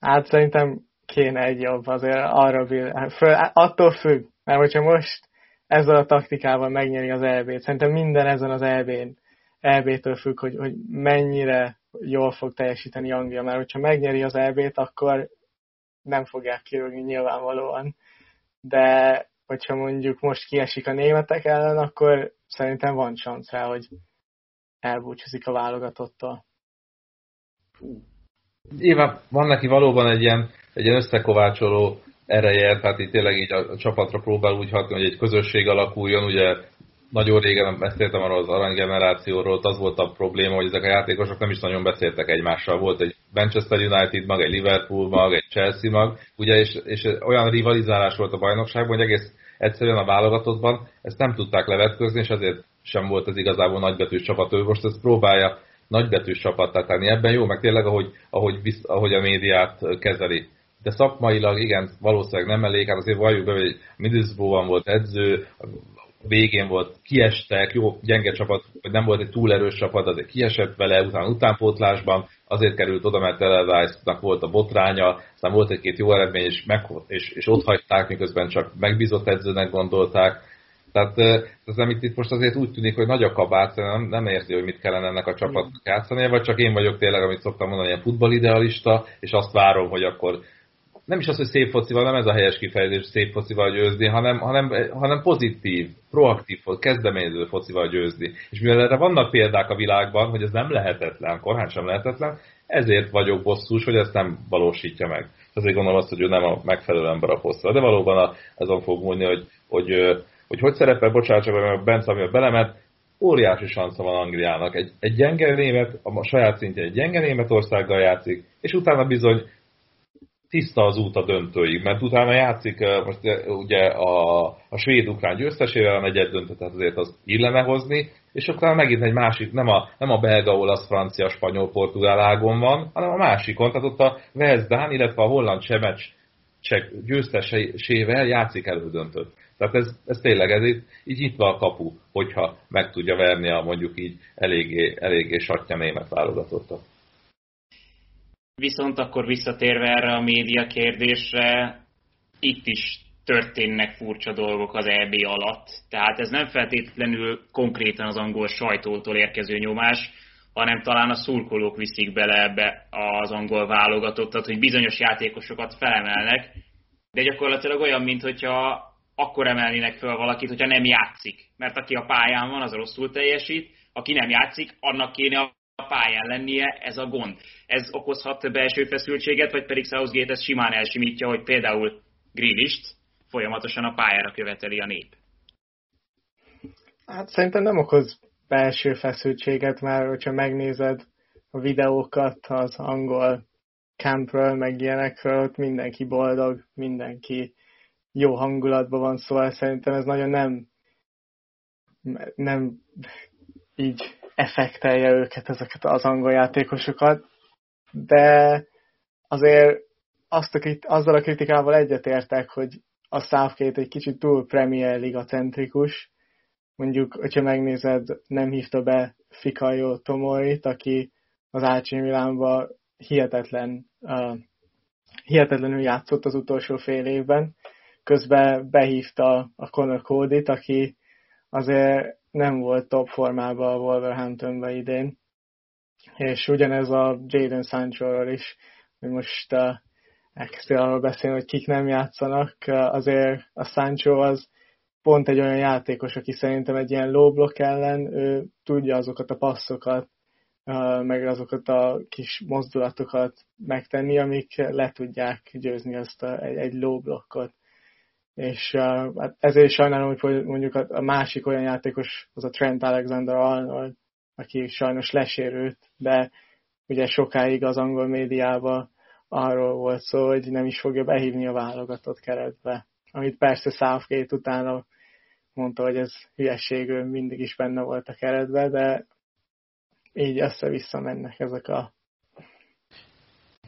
Hát szerintem kéne egy jobb, azért arra bélen. Föl, attól függ, mert hogyha most ezzel a taktikával megnyeri az EB-t, szerintem minden ezen az EB-n, EB-től függ, hogy, hogy mennyire jól fog teljesíteni Anglia, mert hogyha megnyeri az EB-t, akkor nem fogják kirúgni nyilvánvalóan. De hogyha mondjuk most kiesik a németek ellen, akkor szerintem van szansz rá, hogy elbúcsúzik a válogatottól. Éva, van neki valóban egy ilyen, egy ilyen összekovácsoló ereje, tehát itt tényleg így a, a csapatra próbál úgy hatni, hogy egy közösség alakuljon, ugye nagyon régen beszéltem arról az aranygenerációról, az volt a probléma, hogy ezek a játékosok nem is nagyon beszéltek egymással. Volt egy Manchester United mag, egy Liverpool mag, egy Chelsea mag, ugye, és, és olyan rivalizálás volt a bajnokságban, hogy egész egyszerűen a válogatottban ezt nem tudták levetközni, és ezért sem volt ez igazából nagybetűs csapat. Ő most ezt próbálja nagybetűs csapattá tenni. Ebben jó, meg tényleg, ahogy, ahogy, visz, ahogy a médiát kezeli. De szakmailag igen, valószínűleg nem elég, hát azért valljuk be, hogy Middlesbrough-ban volt edző, végén volt, kiestek, jó, gyenge csapat, vagy nem volt egy túl erős csapat, azért kiesett vele, utána utánpótlásban, azért került oda, mert Televice-nak volt a botránya, aztán volt egy-két jó eredmény, és, meg, és, és ott hagyták, miközben csak megbízott edzőnek gondolták. Tehát ez amit itt most azért úgy tűnik, hogy nagy a kabát, nem, nem érzi, hogy mit kellene ennek a csapatnak játszani, vagy csak én vagyok tényleg, amit szoktam mondani, ilyen futballidealista, és azt várom, hogy akkor nem is az, hogy szép focival, nem ez a helyes kifejezés, szép focival győzni, hanem, hanem, hanem pozitív, proaktív, kezdeményező focival győzni. És mivel erre vannak példák a világban, hogy ez nem lehetetlen, korán sem lehetetlen, ezért vagyok bosszús, hogy ezt nem valósítja meg. Azért gondolom azt, hogy ő nem a megfelelő ember a posztra. De valóban azon fog múlni, hogy hogy, hogy, hogy, hogy szerepel, bocsánat, csak ami a belemet, óriási sansza van Angliának. Egy, egy gyenge német, a saját szintjén egy gyenge Németországgal játszik, és utána bizony tiszta az út a döntőig, mert utána játszik most ugye a, a svéd-ukrán győztesével a negyed döntő, tehát azért az illene hozni, és akkor megint egy másik, nem a, nem a belga, olasz, francia, spanyol, portugál ágon van, hanem a másikon, tehát ott a Vezdán, illetve a holland csemecs győztesével játszik elődöntött. Tehát ez, ez tényleg, ez így, így nyitva a kapu, hogyha meg tudja verni a mondjuk így eléggé, eléggé satja német válogatottat. Viszont akkor visszatérve erre a média kérdésre, itt is történnek furcsa dolgok az EB alatt. Tehát ez nem feltétlenül konkrétan az angol sajtótól érkező nyomás, hanem talán a szurkolók viszik bele ebbe az angol válogatottat, hogy bizonyos játékosokat felemelnek, de gyakorlatilag olyan, mintha akkor emelnének fel valakit, hogyha nem játszik. Mert aki a pályán van, az rosszul teljesít, aki nem játszik, annak kéne pályán lennie, ez a gond. Ez okozhat belső feszültséget, vagy pedig Southgate ezt simán elsimítja, hogy például Grillist folyamatosan a pályára követeli a nép. Hát szerintem nem okoz belső feszültséget, mert hogyha megnézed a videókat az angol campről, meg ilyenekről, ott mindenki boldog, mindenki jó hangulatban van, szóval szerintem ez nagyon nem nem így effektelje őket, ezeket az angol játékosokat, de azért azt a, azzal a kritikával egyetértek, hogy a Southgate egy kicsit túl Premier Liga centrikus. Mondjuk, hogyha megnézed, nem hívta be Fikayo Tomoit, aki az AC Milánban hihetetlen, uh, hihetetlenül játszott az utolsó fél évben. Közben behívta a Conor Cody-t, aki azért nem volt top formában a Wolverhamptonban idén. És ugyanez a Jaden Sancho-ról is, hogy most uh, elkezdtél arról beszélni, hogy kik nem játszanak, uh, azért a Sancho az pont egy olyan játékos, aki szerintem egy ilyen low block ellen ő tudja azokat a passzokat, uh, meg azokat a kis mozdulatokat megtenni, amik le tudják győzni azt a, egy, egy low blockot és hát ezért sajnálom, hogy mondjuk a, másik olyan játékos az a Trent Alexander-Arnold, aki sajnos lesérült, de ugye sokáig az angol médiában arról volt szó, hogy nem is fogja behívni a válogatott keretbe. Amit persze Southgate utána mondta, hogy ez hülyeség, ő mindig is benne volt a keretbe, de így össze-vissza mennek ezek a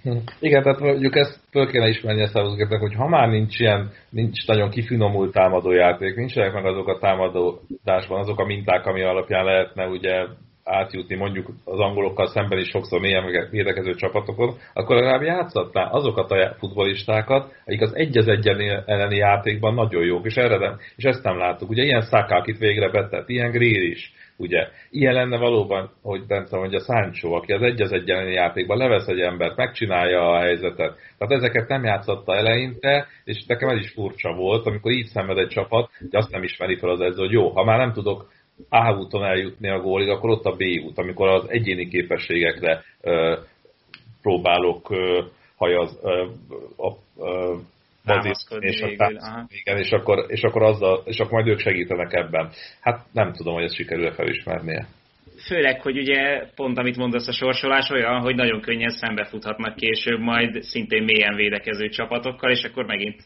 Hm. Igen, tehát mondjuk ezt föl kéne ismerni a hogy ha már nincs ilyen, nincs nagyon kifinomult támadójáték, nincsenek meg azok a támadódásban azok a minták, ami alapján lehetne ugye átjutni mondjuk az angolokkal szemben is sokszor mélyen védekező csapatokon, akkor legalább játszhatná azokat a futbolistákat, akik az egy az egyen elleni játékban nagyon jók, és erre nem, és ezt nem láttuk. Ugye ilyen Szakák itt végre betett, ilyen Grill is, ugye. Ilyen lenne valóban, hogy Bence mondja, Sancho, aki az egy az egy elleni játékban levesz egy embert, megcsinálja a helyzetet. Tehát ezeket nem játszotta eleinte, és nekem ez is furcsa volt, amikor így szenved egy csapat, hogy azt nem ismeri fel az edző, hogy jó, ha már nem tudok a úton eljutni a gólig, akkor ott a B út, amikor az egyéni képességekre ö, próbálok ö, hajaz, ö, a, ö, és, végül, igen, és, akkor, és, akkor azzal, és akkor majd ők segítenek ebben. Hát nem tudom, hogy ezt sikerül felismernie. Főleg, hogy ugye pont amit mondasz a sorsolás olyan, hogy nagyon könnyen szembefuthatnak később majd szintén mélyen védekező csapatokkal, és akkor megint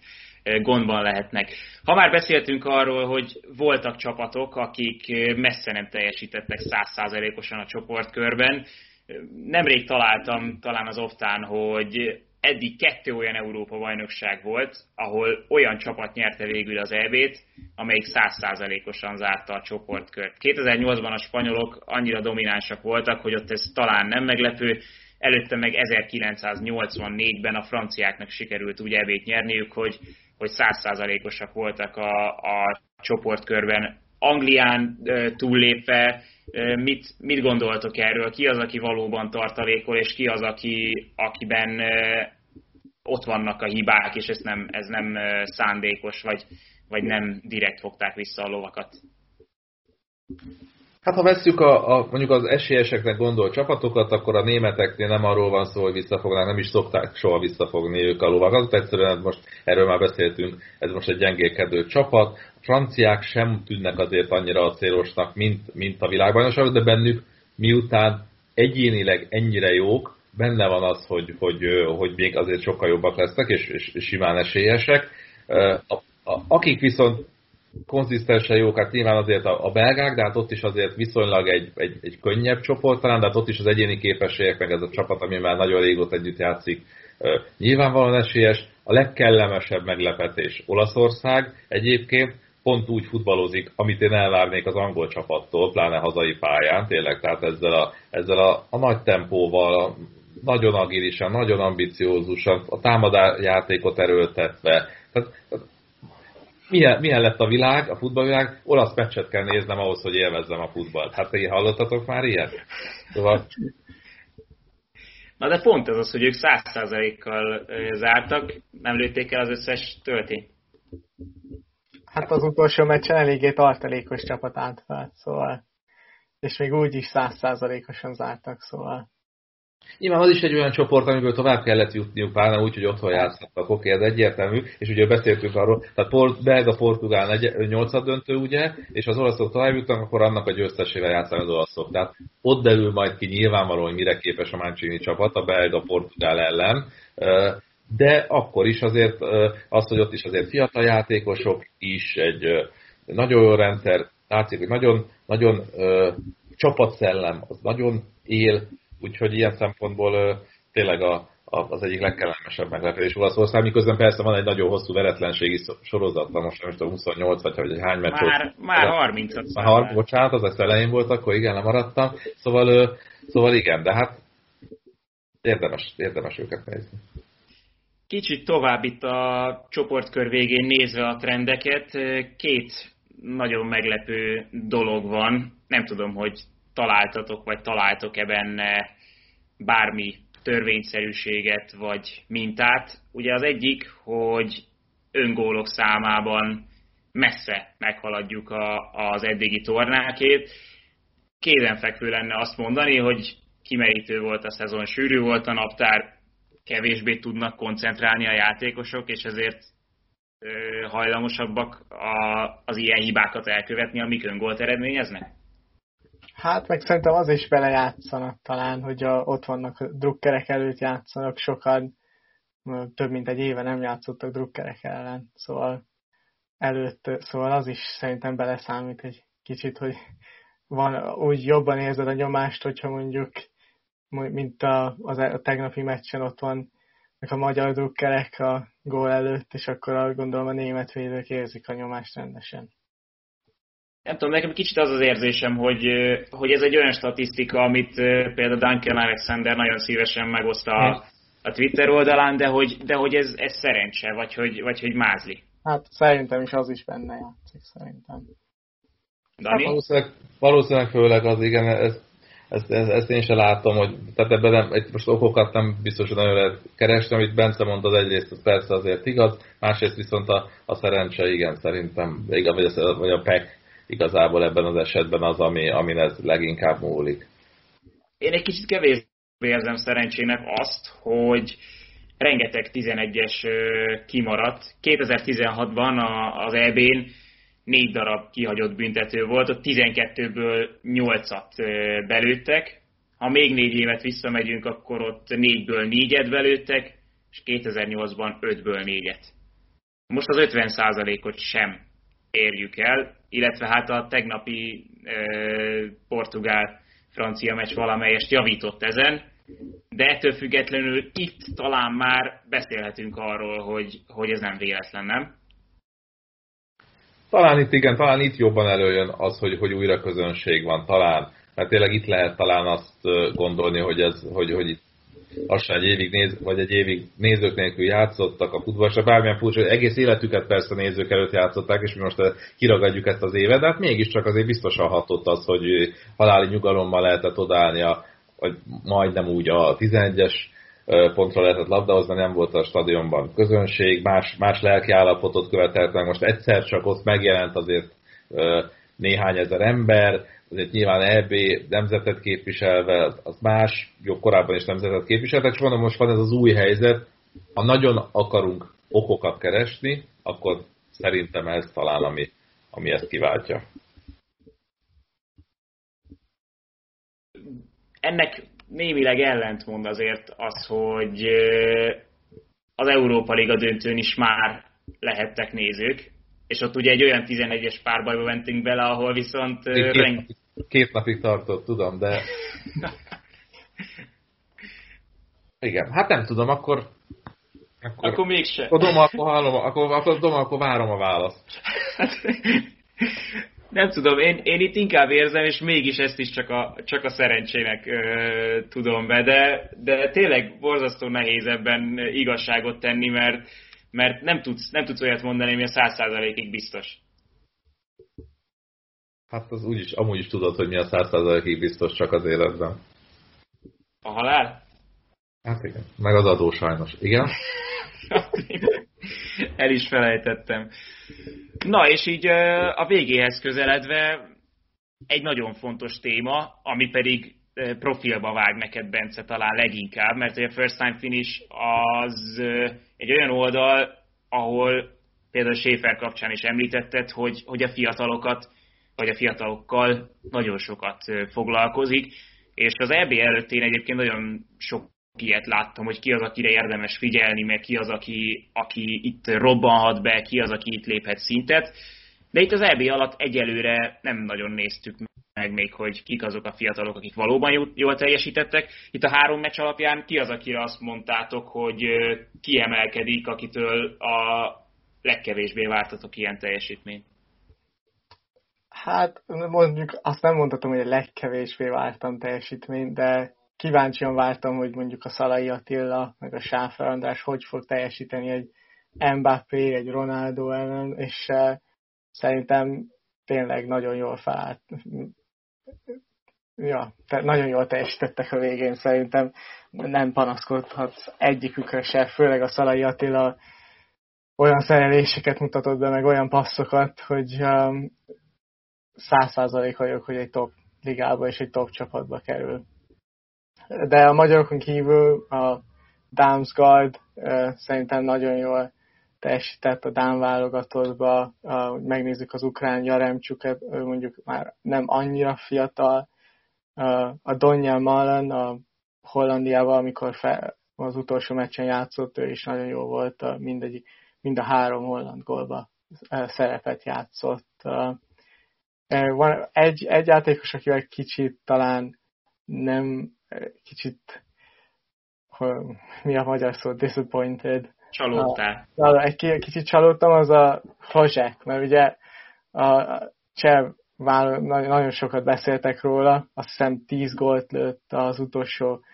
gondban lehetnek. Ha már beszéltünk arról, hogy voltak csapatok, akik messze nem teljesítettek százszázalékosan a csoportkörben, nemrég találtam talán az oftán, hogy eddig kettő olyan Európa-bajnokság volt, ahol olyan csapat nyerte végül az EB-t, amelyik százszázalékosan zárta a csoportkört. 2008-ban a spanyolok annyira dominánsak voltak, hogy ott ez talán nem meglepő, előtte meg 1984-ben a franciáknak sikerült úgy ebét nyerniük, hogy hogy százszázalékosak voltak a, a csoportkörben. Anglián túllépve mit, mit gondoltok erről? Ki az, aki valóban tartalékol, és ki az, aki, akiben ott vannak a hibák, és ez nem, ez nem szándékos, vagy, vagy nem direkt fogták vissza a lovakat? Hát ha vesszük a, a, mondjuk az esélyeseknek gondolt csapatokat, akkor a németeknél nem arról van szó, hogy visszafognak, nem is szokták soha visszafogni ők a lovakat. Egyszerűen most erről már beszéltünk, ez most egy gyengélkedő csapat. A franciák sem tűnnek azért annyira célosnak, mint, mint a világbajnokság, de bennük miután egyénileg ennyire jók, benne van az, hogy, hogy, hogy még azért sokkal jobbak lesznek, és, és simán esélyesek. A, a, akik viszont konzisztensen jók, hát nyilván azért a, a belgák, de hát ott is azért viszonylag egy, egy, egy könnyebb csoport talán, de hát ott is az egyéni képességek, meg ez a csapat, ami már nagyon régóta együtt játszik, nyilvánvalóan esélyes. A legkellemesebb meglepetés Olaszország egyébként pont úgy futballozik, amit én elvárnék az angol csapattól, pláne hazai pályán, tényleg, tehát ezzel a, ezzel a, a nagy tempóval, a, nagyon agilisan, nagyon ambiciózusan, a támadásjátékot erőltetve. Tehát, milyen, milyen lett a világ, a futballvilág, olasz meccset kell néznem ahhoz, hogy élvezzem a futballt. Hát ti hallottatok már ilyet? Szóval... Na de pont ez az, hogy ők száz százalékkal zártak, nem lőtték el az összes töltényt. Hát az utolsó meccsen eléggé tartalékos csapat állt fel, szóval és még úgy is százszázalékosan zártak, szóval Nyilván az is egy olyan csoport, amiből tovább kellett jutniuk, pláne úgy, hogy otthon játszottak, oké, ez egyértelmű, és ugye beszéltünk arról, tehát port, belga-portugál nyolcad döntő, ugye, és az olaszok tovább jutnak, akkor annak a győztesével játszanak az olaszok. Tehát ott derül majd ki nyilvánvalóan, hogy mire képes a Mancini csapat a belga-portugál ellen, de akkor is azért az, hogy ott is azért fiatal játékosok is, egy nagyon jó rendszer, látszik, hogy nagyon, nagyon csapatszellem, az nagyon él, úgyhogy ilyen szempontból tényleg a, a, az egyik legkellemesebb meglepetés Olaszország, miközben persze van egy nagyon hosszú veretlenségi sorozat, most nem tudom, 28 vagy hogy hány meccs Már, már 30 Már 30, bocsánat, az ezt elején volt, akkor igen, lemaradtam. Szóval, szóval igen, de hát érdemes, érdemes őket nézni. Kicsit tovább itt a csoportkör végén nézve a trendeket, két nagyon meglepő dolog van. Nem tudom, hogy találtatok, vagy találtok-e benne bármi törvényszerűséget, vagy mintát. Ugye az egyik, hogy öngólok számában messze meghaladjuk a, az eddigi tornákét. Kézenfekvő lenne azt mondani, hogy kimerítő volt a szezon, sűrű volt a naptár, kevésbé tudnak koncentrálni a játékosok, és ezért hajlamosabbak a, az ilyen hibákat elkövetni, amik öngolt eredményeznek? Hát meg szerintem az is belejátszanak talán, hogy a, ott vannak drukkerek előtt játszanak, sokan több mint egy éve nem játszottak drukkerek ellen, szóval előtt, szóval az is szerintem beleszámít egy kicsit, hogy van, úgy jobban érzed a nyomást, hogyha mondjuk, mint a, az, a tegnapi meccsen ott van a magyar drukkerek a gól előtt, és akkor gondolom a német védők érzik a nyomást rendesen. Nem tudom, nekem kicsit az az érzésem, hogy, hogy ez egy olyan statisztika, amit például Duncan Alexander nagyon szívesen megoszta a, a Twitter oldalán, de hogy, de hogy ez, ez szerencse, vagy hogy, vagy hogy mázli. Hát szerintem is az is benne játszik, szerintem. Dani? Hát valószínűleg, valószínűleg főleg az, igen, ez, ezt, ezt, ezt én sem látom, hogy tehát ebben nem, egy, most okokat nem biztos, hogy nagyon lehet keresni, amit Bence mondta, az egyrészt az persze azért igaz, másrészt viszont a, a szerencse, igen, szerintem, igaz, vagy a, vagy a PEC igazából ebben az esetben az, ami, amin ez leginkább múlik. Én egy kicsit kevés érzem szerencsének azt, hogy rengeteg 11-es kimaradt. 2016-ban az EB-n négy darab kihagyott büntető volt, ott 12-ből 8-at belőttek. Ha még négy évet visszamegyünk, akkor ott négyből négyet belőttek, és 2008-ban 5-ből négyet. Most az 50%-ot sem érjük el, illetve hát a tegnapi portugál-francia meccs valamelyest javított ezen, de ettől függetlenül itt talán már beszélhetünk arról, hogy, hogy ez nem véletlen, nem? Talán itt igen, talán itt jobban előjön az, hogy, hogy újra közönség van, talán. Mert tényleg itt lehet talán azt gondolni, hogy, ez, hogy, hogy itt lassan egy évig, néz, vagy egy évig nézők nélkül játszottak a futballra, bármilyen furcsa, egész életüket persze nézők előtt játszották, és mi most kiragadjuk ezt az évet, de hát mégiscsak azért biztosan hatott az, hogy haláli nyugalommal lehetett odállni, a, vagy majdnem úgy a 11-es pontra lehetett labdahozni, nem volt a stadionban közönség, más, más lelki állapotot követelt meg, most egyszer csak ott megjelent azért néhány ezer ember, azért nyilván EB nemzetet képviselve, az más, jobb korábban is nemzetet képviseltek, és mondom, most van ez az új helyzet, ha nagyon akarunk okokat keresni, akkor szerintem ez talán ami, ami ezt kiváltja. Ennek némileg ellentmond azért az, hogy az Európa Liga döntőn is már lehettek nézők, és ott ugye egy olyan 11-es párbajba mentünk bele, ahol viszont... Reng... két napig tartott, tudom, de... Igen, hát nem tudom, akkor... Akkor, akkor mégse. Akkor, dom, akkor, akkor, akkor, dom, akkor várom a választ. nem tudom, én, én itt inkább érzem, és mégis ezt is csak a, csak a szerencsének ö, tudom be, de, de tényleg borzasztó nehéz ebben igazságot tenni, mert, mert nem tudsz, nem tudsz olyat mondani, ami a száz százalékig biztos. Hát az úgyis, amúgy is tudod, hogy mi a száz százalékig biztos csak az életben. A halál? Hát igen, meg az adó sajnos. Igen? [LAUGHS] El is felejtettem. Na, és így a végéhez közeledve egy nagyon fontos téma, ami pedig profilba vág neked, Bence, talán leginkább, mert a First Time Finish az egy olyan oldal, ahol például Schaefer kapcsán is említetted, hogy, hogy a fiatalokat, vagy a fiatalokkal nagyon sokat foglalkozik, és az EB előtt én egyébként nagyon sok ilyet láttam, hogy ki az, akire érdemes figyelni, meg ki az, aki, aki itt robbanhat be, ki az, aki itt léphet szintet. De itt az EB alatt egyelőre nem nagyon néztük meg még, hogy kik azok a fiatalok, akik valóban jól teljesítettek. Itt a három meccs alapján ki az, akire azt mondtátok, hogy kiemelkedik, akitől a legkevésbé vártatok ilyen teljesítményt? Hát mondjuk azt nem mondhatom, hogy a legkevésbé vártam teljesítményt, de kíváncsian vártam, hogy mondjuk a Szalai Attila, meg a Sáfer András hogy fog teljesíteni egy Mbappé, egy Ronaldo ellen, és uh, szerintem tényleg nagyon jól felállt. Ja, tehát nagyon jól teljesítettek a végén, szerintem nem panaszkodhatsz egyikükre se, főleg a Szalai Attila olyan szereléseket mutatott be, meg olyan passzokat, hogy száz százalék vagyok, hogy egy top ligába és egy top csapatba kerül. De a magyarokon kívül a Damsgaard szerintem nagyon jól teljesített a Dán válogatottba, megnézzük az ukrán Jaremcsuk, mondjuk már nem annyira fiatal, a Donjel Malen a Hollandiával, amikor fel, az utolsó meccsen játszott, ő is nagyon jó volt, mindegyik, mind a három holland gólba szerepet játszott. Van egy, egy játékos, akivel kicsit talán nem, kicsit mi a magyar szó, disappointed. Csalódtál. A, egy kicsit csalódtam, az a Hozsek, mert ugye a cseh nagyon sokat beszéltek róla, azt hiszem 10 gólt lőtt az utolsó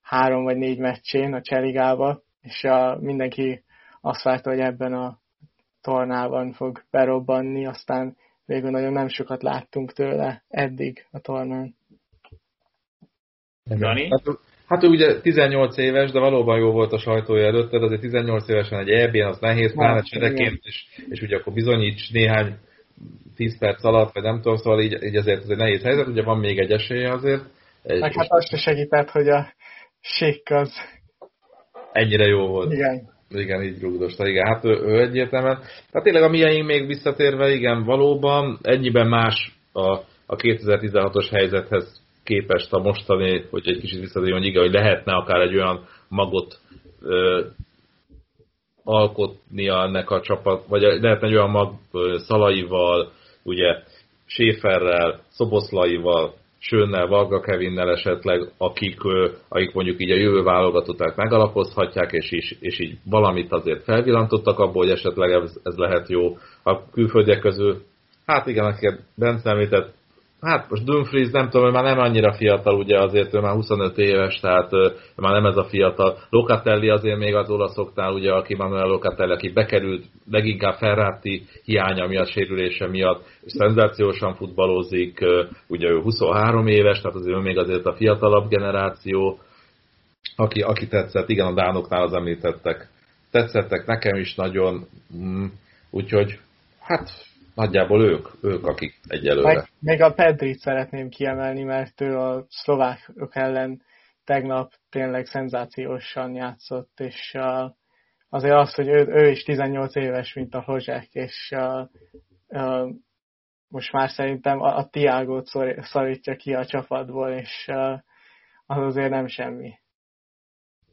három vagy négy meccsén a Cseligába, és a, mindenki azt várta, hogy ebben a tornában fog berobbanni, aztán végül nagyon nem sokat láttunk tőle eddig a tornán. Dani? Hát, hát ő ugye 18 éves, de valóban jó volt a sajtója előtte, de azért 18 évesen egy eb az nehéz, pláne csereként, és, és ugye akkor bizonyíts néhány 10 perc alatt, vagy nem tudom, szóval így, így azért ez egy nehéz helyzet, ugye van még egy esélye azért. Egy, Meg hát azt is segített, hogy a Sék az... Ennyire jó volt. Igen. Igen, így rúgdosta, igen, hát ő, ő egyértelműen. Tehát tényleg a miénk még visszatérve, igen, valóban ennyiben más a, a 2016-os helyzethez képest a mostani, hogy egy kicsit visszatérjön, hogy igen, hogy lehetne akár egy olyan magot ö, alkotnia ennek a csapat, vagy lehetne egy olyan mag ö, Szalaival, ugye Séferrel, Szoboszlaival, Sönnel, Varga Kevinnel esetleg, akik, akik mondjuk így a jövő válogatották megalapozhatják, és, is, és így valamit azért felvillantottak abból, hogy esetleg ez, ez lehet jó. A külföldiek közül, hát igen, akiket Bence említett, Hát most Dumfries nem tudom, már nem annyira fiatal, ugye azért ő már 25 éves, tehát ő már nem ez a fiatal. Locatelli azért még az olaszoknál, ugye, aki Manuel Locatelli, aki bekerült leginkább Ferrati hiánya miatt, sérülése miatt, és szenzációsan futballozik, ugye ő 23 éves, tehát azért ő még azért a fiatalabb generáció, aki, aki tetszett, igen, a Dánoknál az említettek. Tetszettek nekem is nagyon, mm, úgyhogy hát nagyjából ők, ők akik egyelőre. Meg, még a Pedrit szeretném kiemelni, mert ő a szlovákok ellen tegnap tényleg szenzációsan játszott, és uh, azért az, hogy ő, ő is 18 éves, mint a Hozsák, és uh, uh, most már szerintem a, a Tiágót szorítja ki a csapatból, és uh, az azért nem semmi.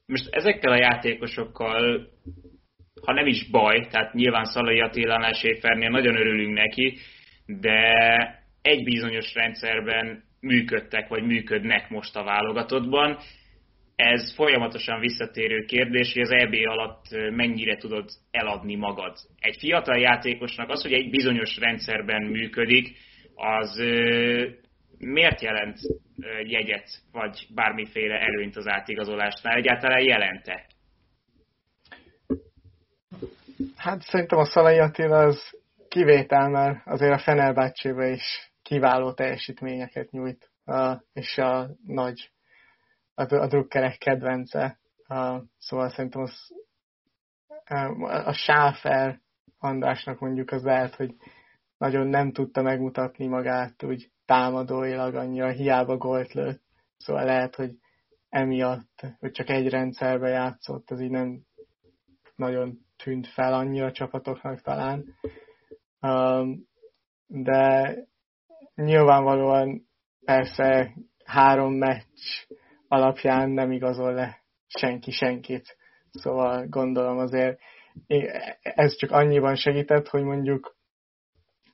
Most ezekkel a játékosokkal ha nem is baj, tehát nyilván Szalai Attilánál Séfernél nagyon örülünk neki, de egy bizonyos rendszerben működtek, vagy működnek most a válogatottban. Ez folyamatosan visszatérő kérdés, hogy az EB alatt mennyire tudod eladni magad. Egy fiatal játékosnak az, hogy egy bizonyos rendszerben működik, az miért jelent jegyet, vagy bármiféle előnyt az átigazolásnál? Egyáltalán jelente? Hát szerintem a Szalai Attila az kivétel, mert azért a Fenerbahce is kiváló teljesítményeket nyújt, és a nagy, a, a drukkerek kedvence. Szóval szerintem az, a Sáfer Andrásnak mondjuk az lehet, hogy nagyon nem tudta megmutatni magát úgy támadóilag annyira, hiába gólt lőtt. Szóval lehet, hogy emiatt, hogy csak egy rendszerbe játszott, az így nem nagyon tűnt fel annyira a csapatoknak talán. De nyilvánvalóan persze három meccs alapján nem igazol le senki senkit. Szóval gondolom azért ez csak annyiban segített, hogy mondjuk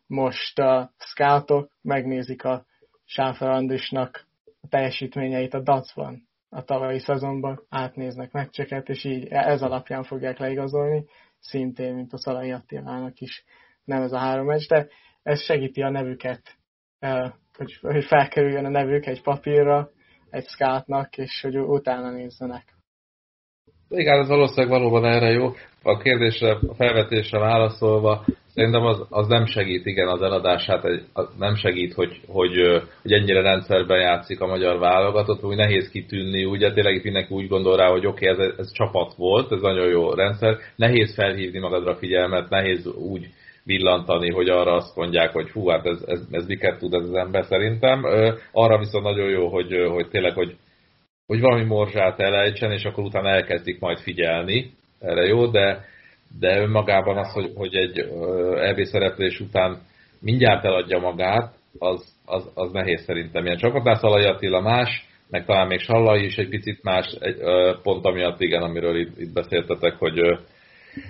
most a scoutok megnézik a Sáferandisnak a teljesítményeit a Dacban a tavalyi szezonban átnéznek meccseket, és így ez alapján fogják leigazolni, szintén, mint a Szalai Attilának is nem ez a három meccs, de ez segíti a nevüket, hogy, hogy felkerüljön a nevük egy papírra, egy scoutnak, és hogy utána nézzenek. Igen, ez valószínűleg valóban erre jó. A kérdésre, a felvetésre válaszolva, Szerintem az, az nem segít, igen, az eladását, az nem segít, hogy, hogy, hogy ennyire rendszerben játszik a magyar válogatott, úgy nehéz kitűnni, ugye tényleg itt mindenki úgy gondol rá, hogy oké, okay, ez, ez csapat volt, ez nagyon jó rendszer, nehéz felhívni magadra figyelmet, nehéz úgy villantani, hogy arra azt mondják, hogy hú, hát ez, ez, ez miket tud ez az ember szerintem. Arra viszont nagyon jó, hogy, hogy tényleg, hogy, hogy valami morzsát elejtsen, és akkor utána elkezdik majd figyelni, erre jó, de, de önmagában az, hogy, hogy egy EB szereplés után mindjárt eladja magát, az, az, az nehéz szerintem. Ilyen csapatnál Szalai Attila más, meg talán még Sallai is egy picit más, egy, pont amiatt igen, amiről itt, itt beszéltetek, hogy,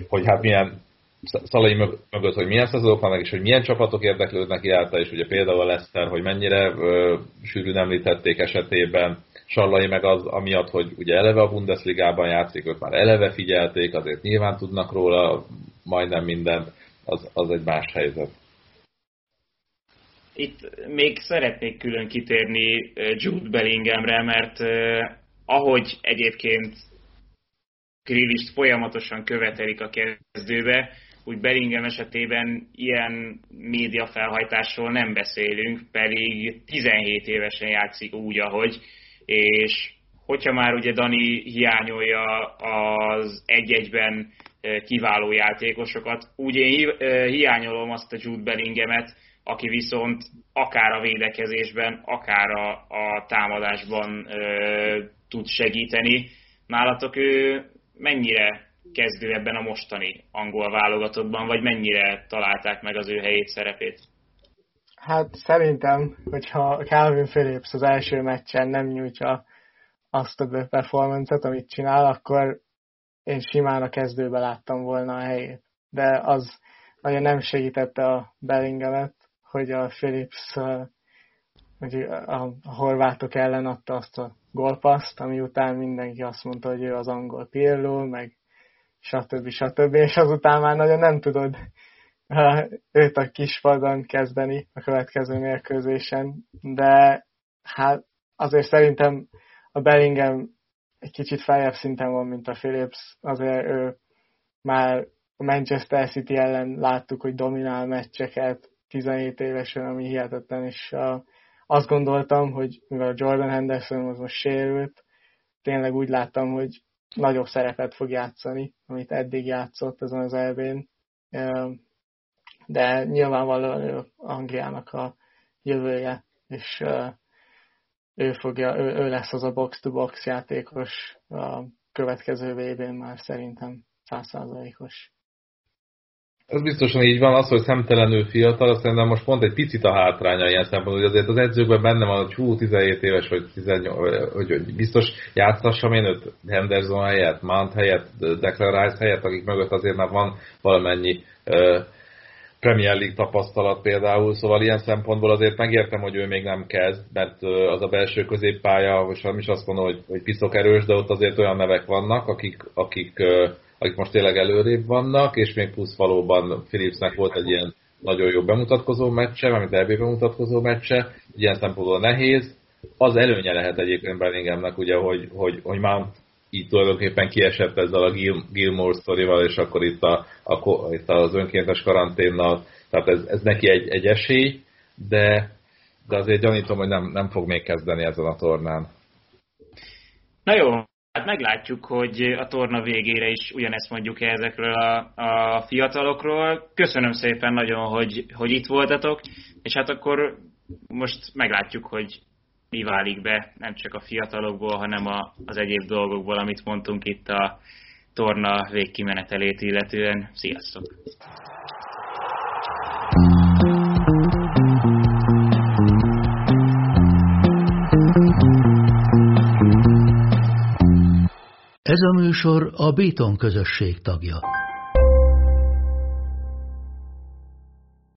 hogy hát milyen szalai mögött, hogy milyen szezonok vannak, és hogy milyen csapatok érdeklődnek iránta, és ugye például a Leszter, hogy mennyire ö, sűrűn említették esetében, Sallai meg az, amiatt, hogy ugye eleve a Bundesligában játszik, ők már eleve figyelték, azért nyilván tudnak róla majdnem mindent, az, az egy más helyzet. Itt még szeretnék külön kitérni Jude Bellinghamre, mert ahogy egyébként Grillist folyamatosan követelik a kezdőbe, úgy Bellingham esetében ilyen média felhajtásról nem beszélünk, pedig 17 évesen játszik úgy, ahogy, és hogyha már ugye Dani hiányolja az egy-egyben kiváló játékosokat, úgy én hiányolom azt a Jude Bellinghamet, aki viszont akár a védekezésben, akár a, a támadásban ö, tud segíteni. Nálatok ő mennyire kezdő ebben a mostani angol válogatottban, vagy mennyire találták meg az ő helyét, szerepét? Hát szerintem, hogyha Calvin Phillips az első meccsen nem nyújtja azt a performance amit csinál, akkor én simán a kezdőbe láttam volna a helyét. De az nagyon nem segítette a Bellinghamet, hogy a Philips hogy a horvátok ellen adta azt a golpaszt, ami után mindenki azt mondta, hogy ő az angol Pirlo, meg stb. stb. És azután már nagyon nem tudod őt a kispadon kezdeni a következő mérkőzésen, de hát azért szerintem a Bellingham egy kicsit feljebb szinten van, mint a Philips, azért ő már a Manchester City ellen láttuk, hogy dominál meccseket 17 évesen, ami hihetetlen, és uh, azt gondoltam, hogy mivel a Jordan Henderson az most sérült, tényleg úgy láttam, hogy nagyobb szerepet fog játszani, amit eddig játszott ezen az elbén. De nyilvánvalóan ő Angliának a jövője, és ő, fogja, ő, ő lesz az a box-to-box játékos a következő vb már szerintem százszázalékos. Ez biztosan így van, az, hogy szemtelenül fiatal, szerintem most pont egy picit a hátránya ilyen szempontból, hogy azért az edzőkben benne van, hogy hú, 17 éves, vagy 18, hogy, hogy biztos játszassam én őt Henderson helyett, Mount helyett, Declan Rice helyett, akik mögött azért már van valamennyi uh, Premier League tapasztalat például, szóval ilyen szempontból azért megértem, hogy ő még nem kezd, mert az a belső középpálya, most nem is azt mondom, hogy, hogy piszok erős, de ott azért olyan nevek vannak, akik, akik akik most tényleg előrébb vannak, és még plusz valóban Philipsnek volt egy ilyen nagyon jó bemutatkozó meccse, amit EB bemutatkozó meccse, ilyen szempontból nehéz. Az előnye lehet egyébként Bellinghamnek, ugye, hogy, hogy, hogy Mount így tulajdonképpen kiesett ezzel a Gil, Gilmore sztorival, és akkor itt, a, a, itt az önkéntes karanténnal, tehát ez, ez neki egy, egy esély, de, de azért gyanítom, hogy nem, nem fog még kezdeni ezen a tornán. Na jó, Hát meglátjuk, hogy a torna végére is ugyanezt mondjuk ezekről a, a fiatalokról. Köszönöm szépen nagyon, hogy, hogy itt voltatok, és hát akkor most meglátjuk, hogy mi válik be, nem csak a fiatalokból, hanem a, az egyéb dolgokból, amit mondtunk itt a torna végkimenetelét illetően. Sziasztok! Ez a műsor a Béton közösség tagja.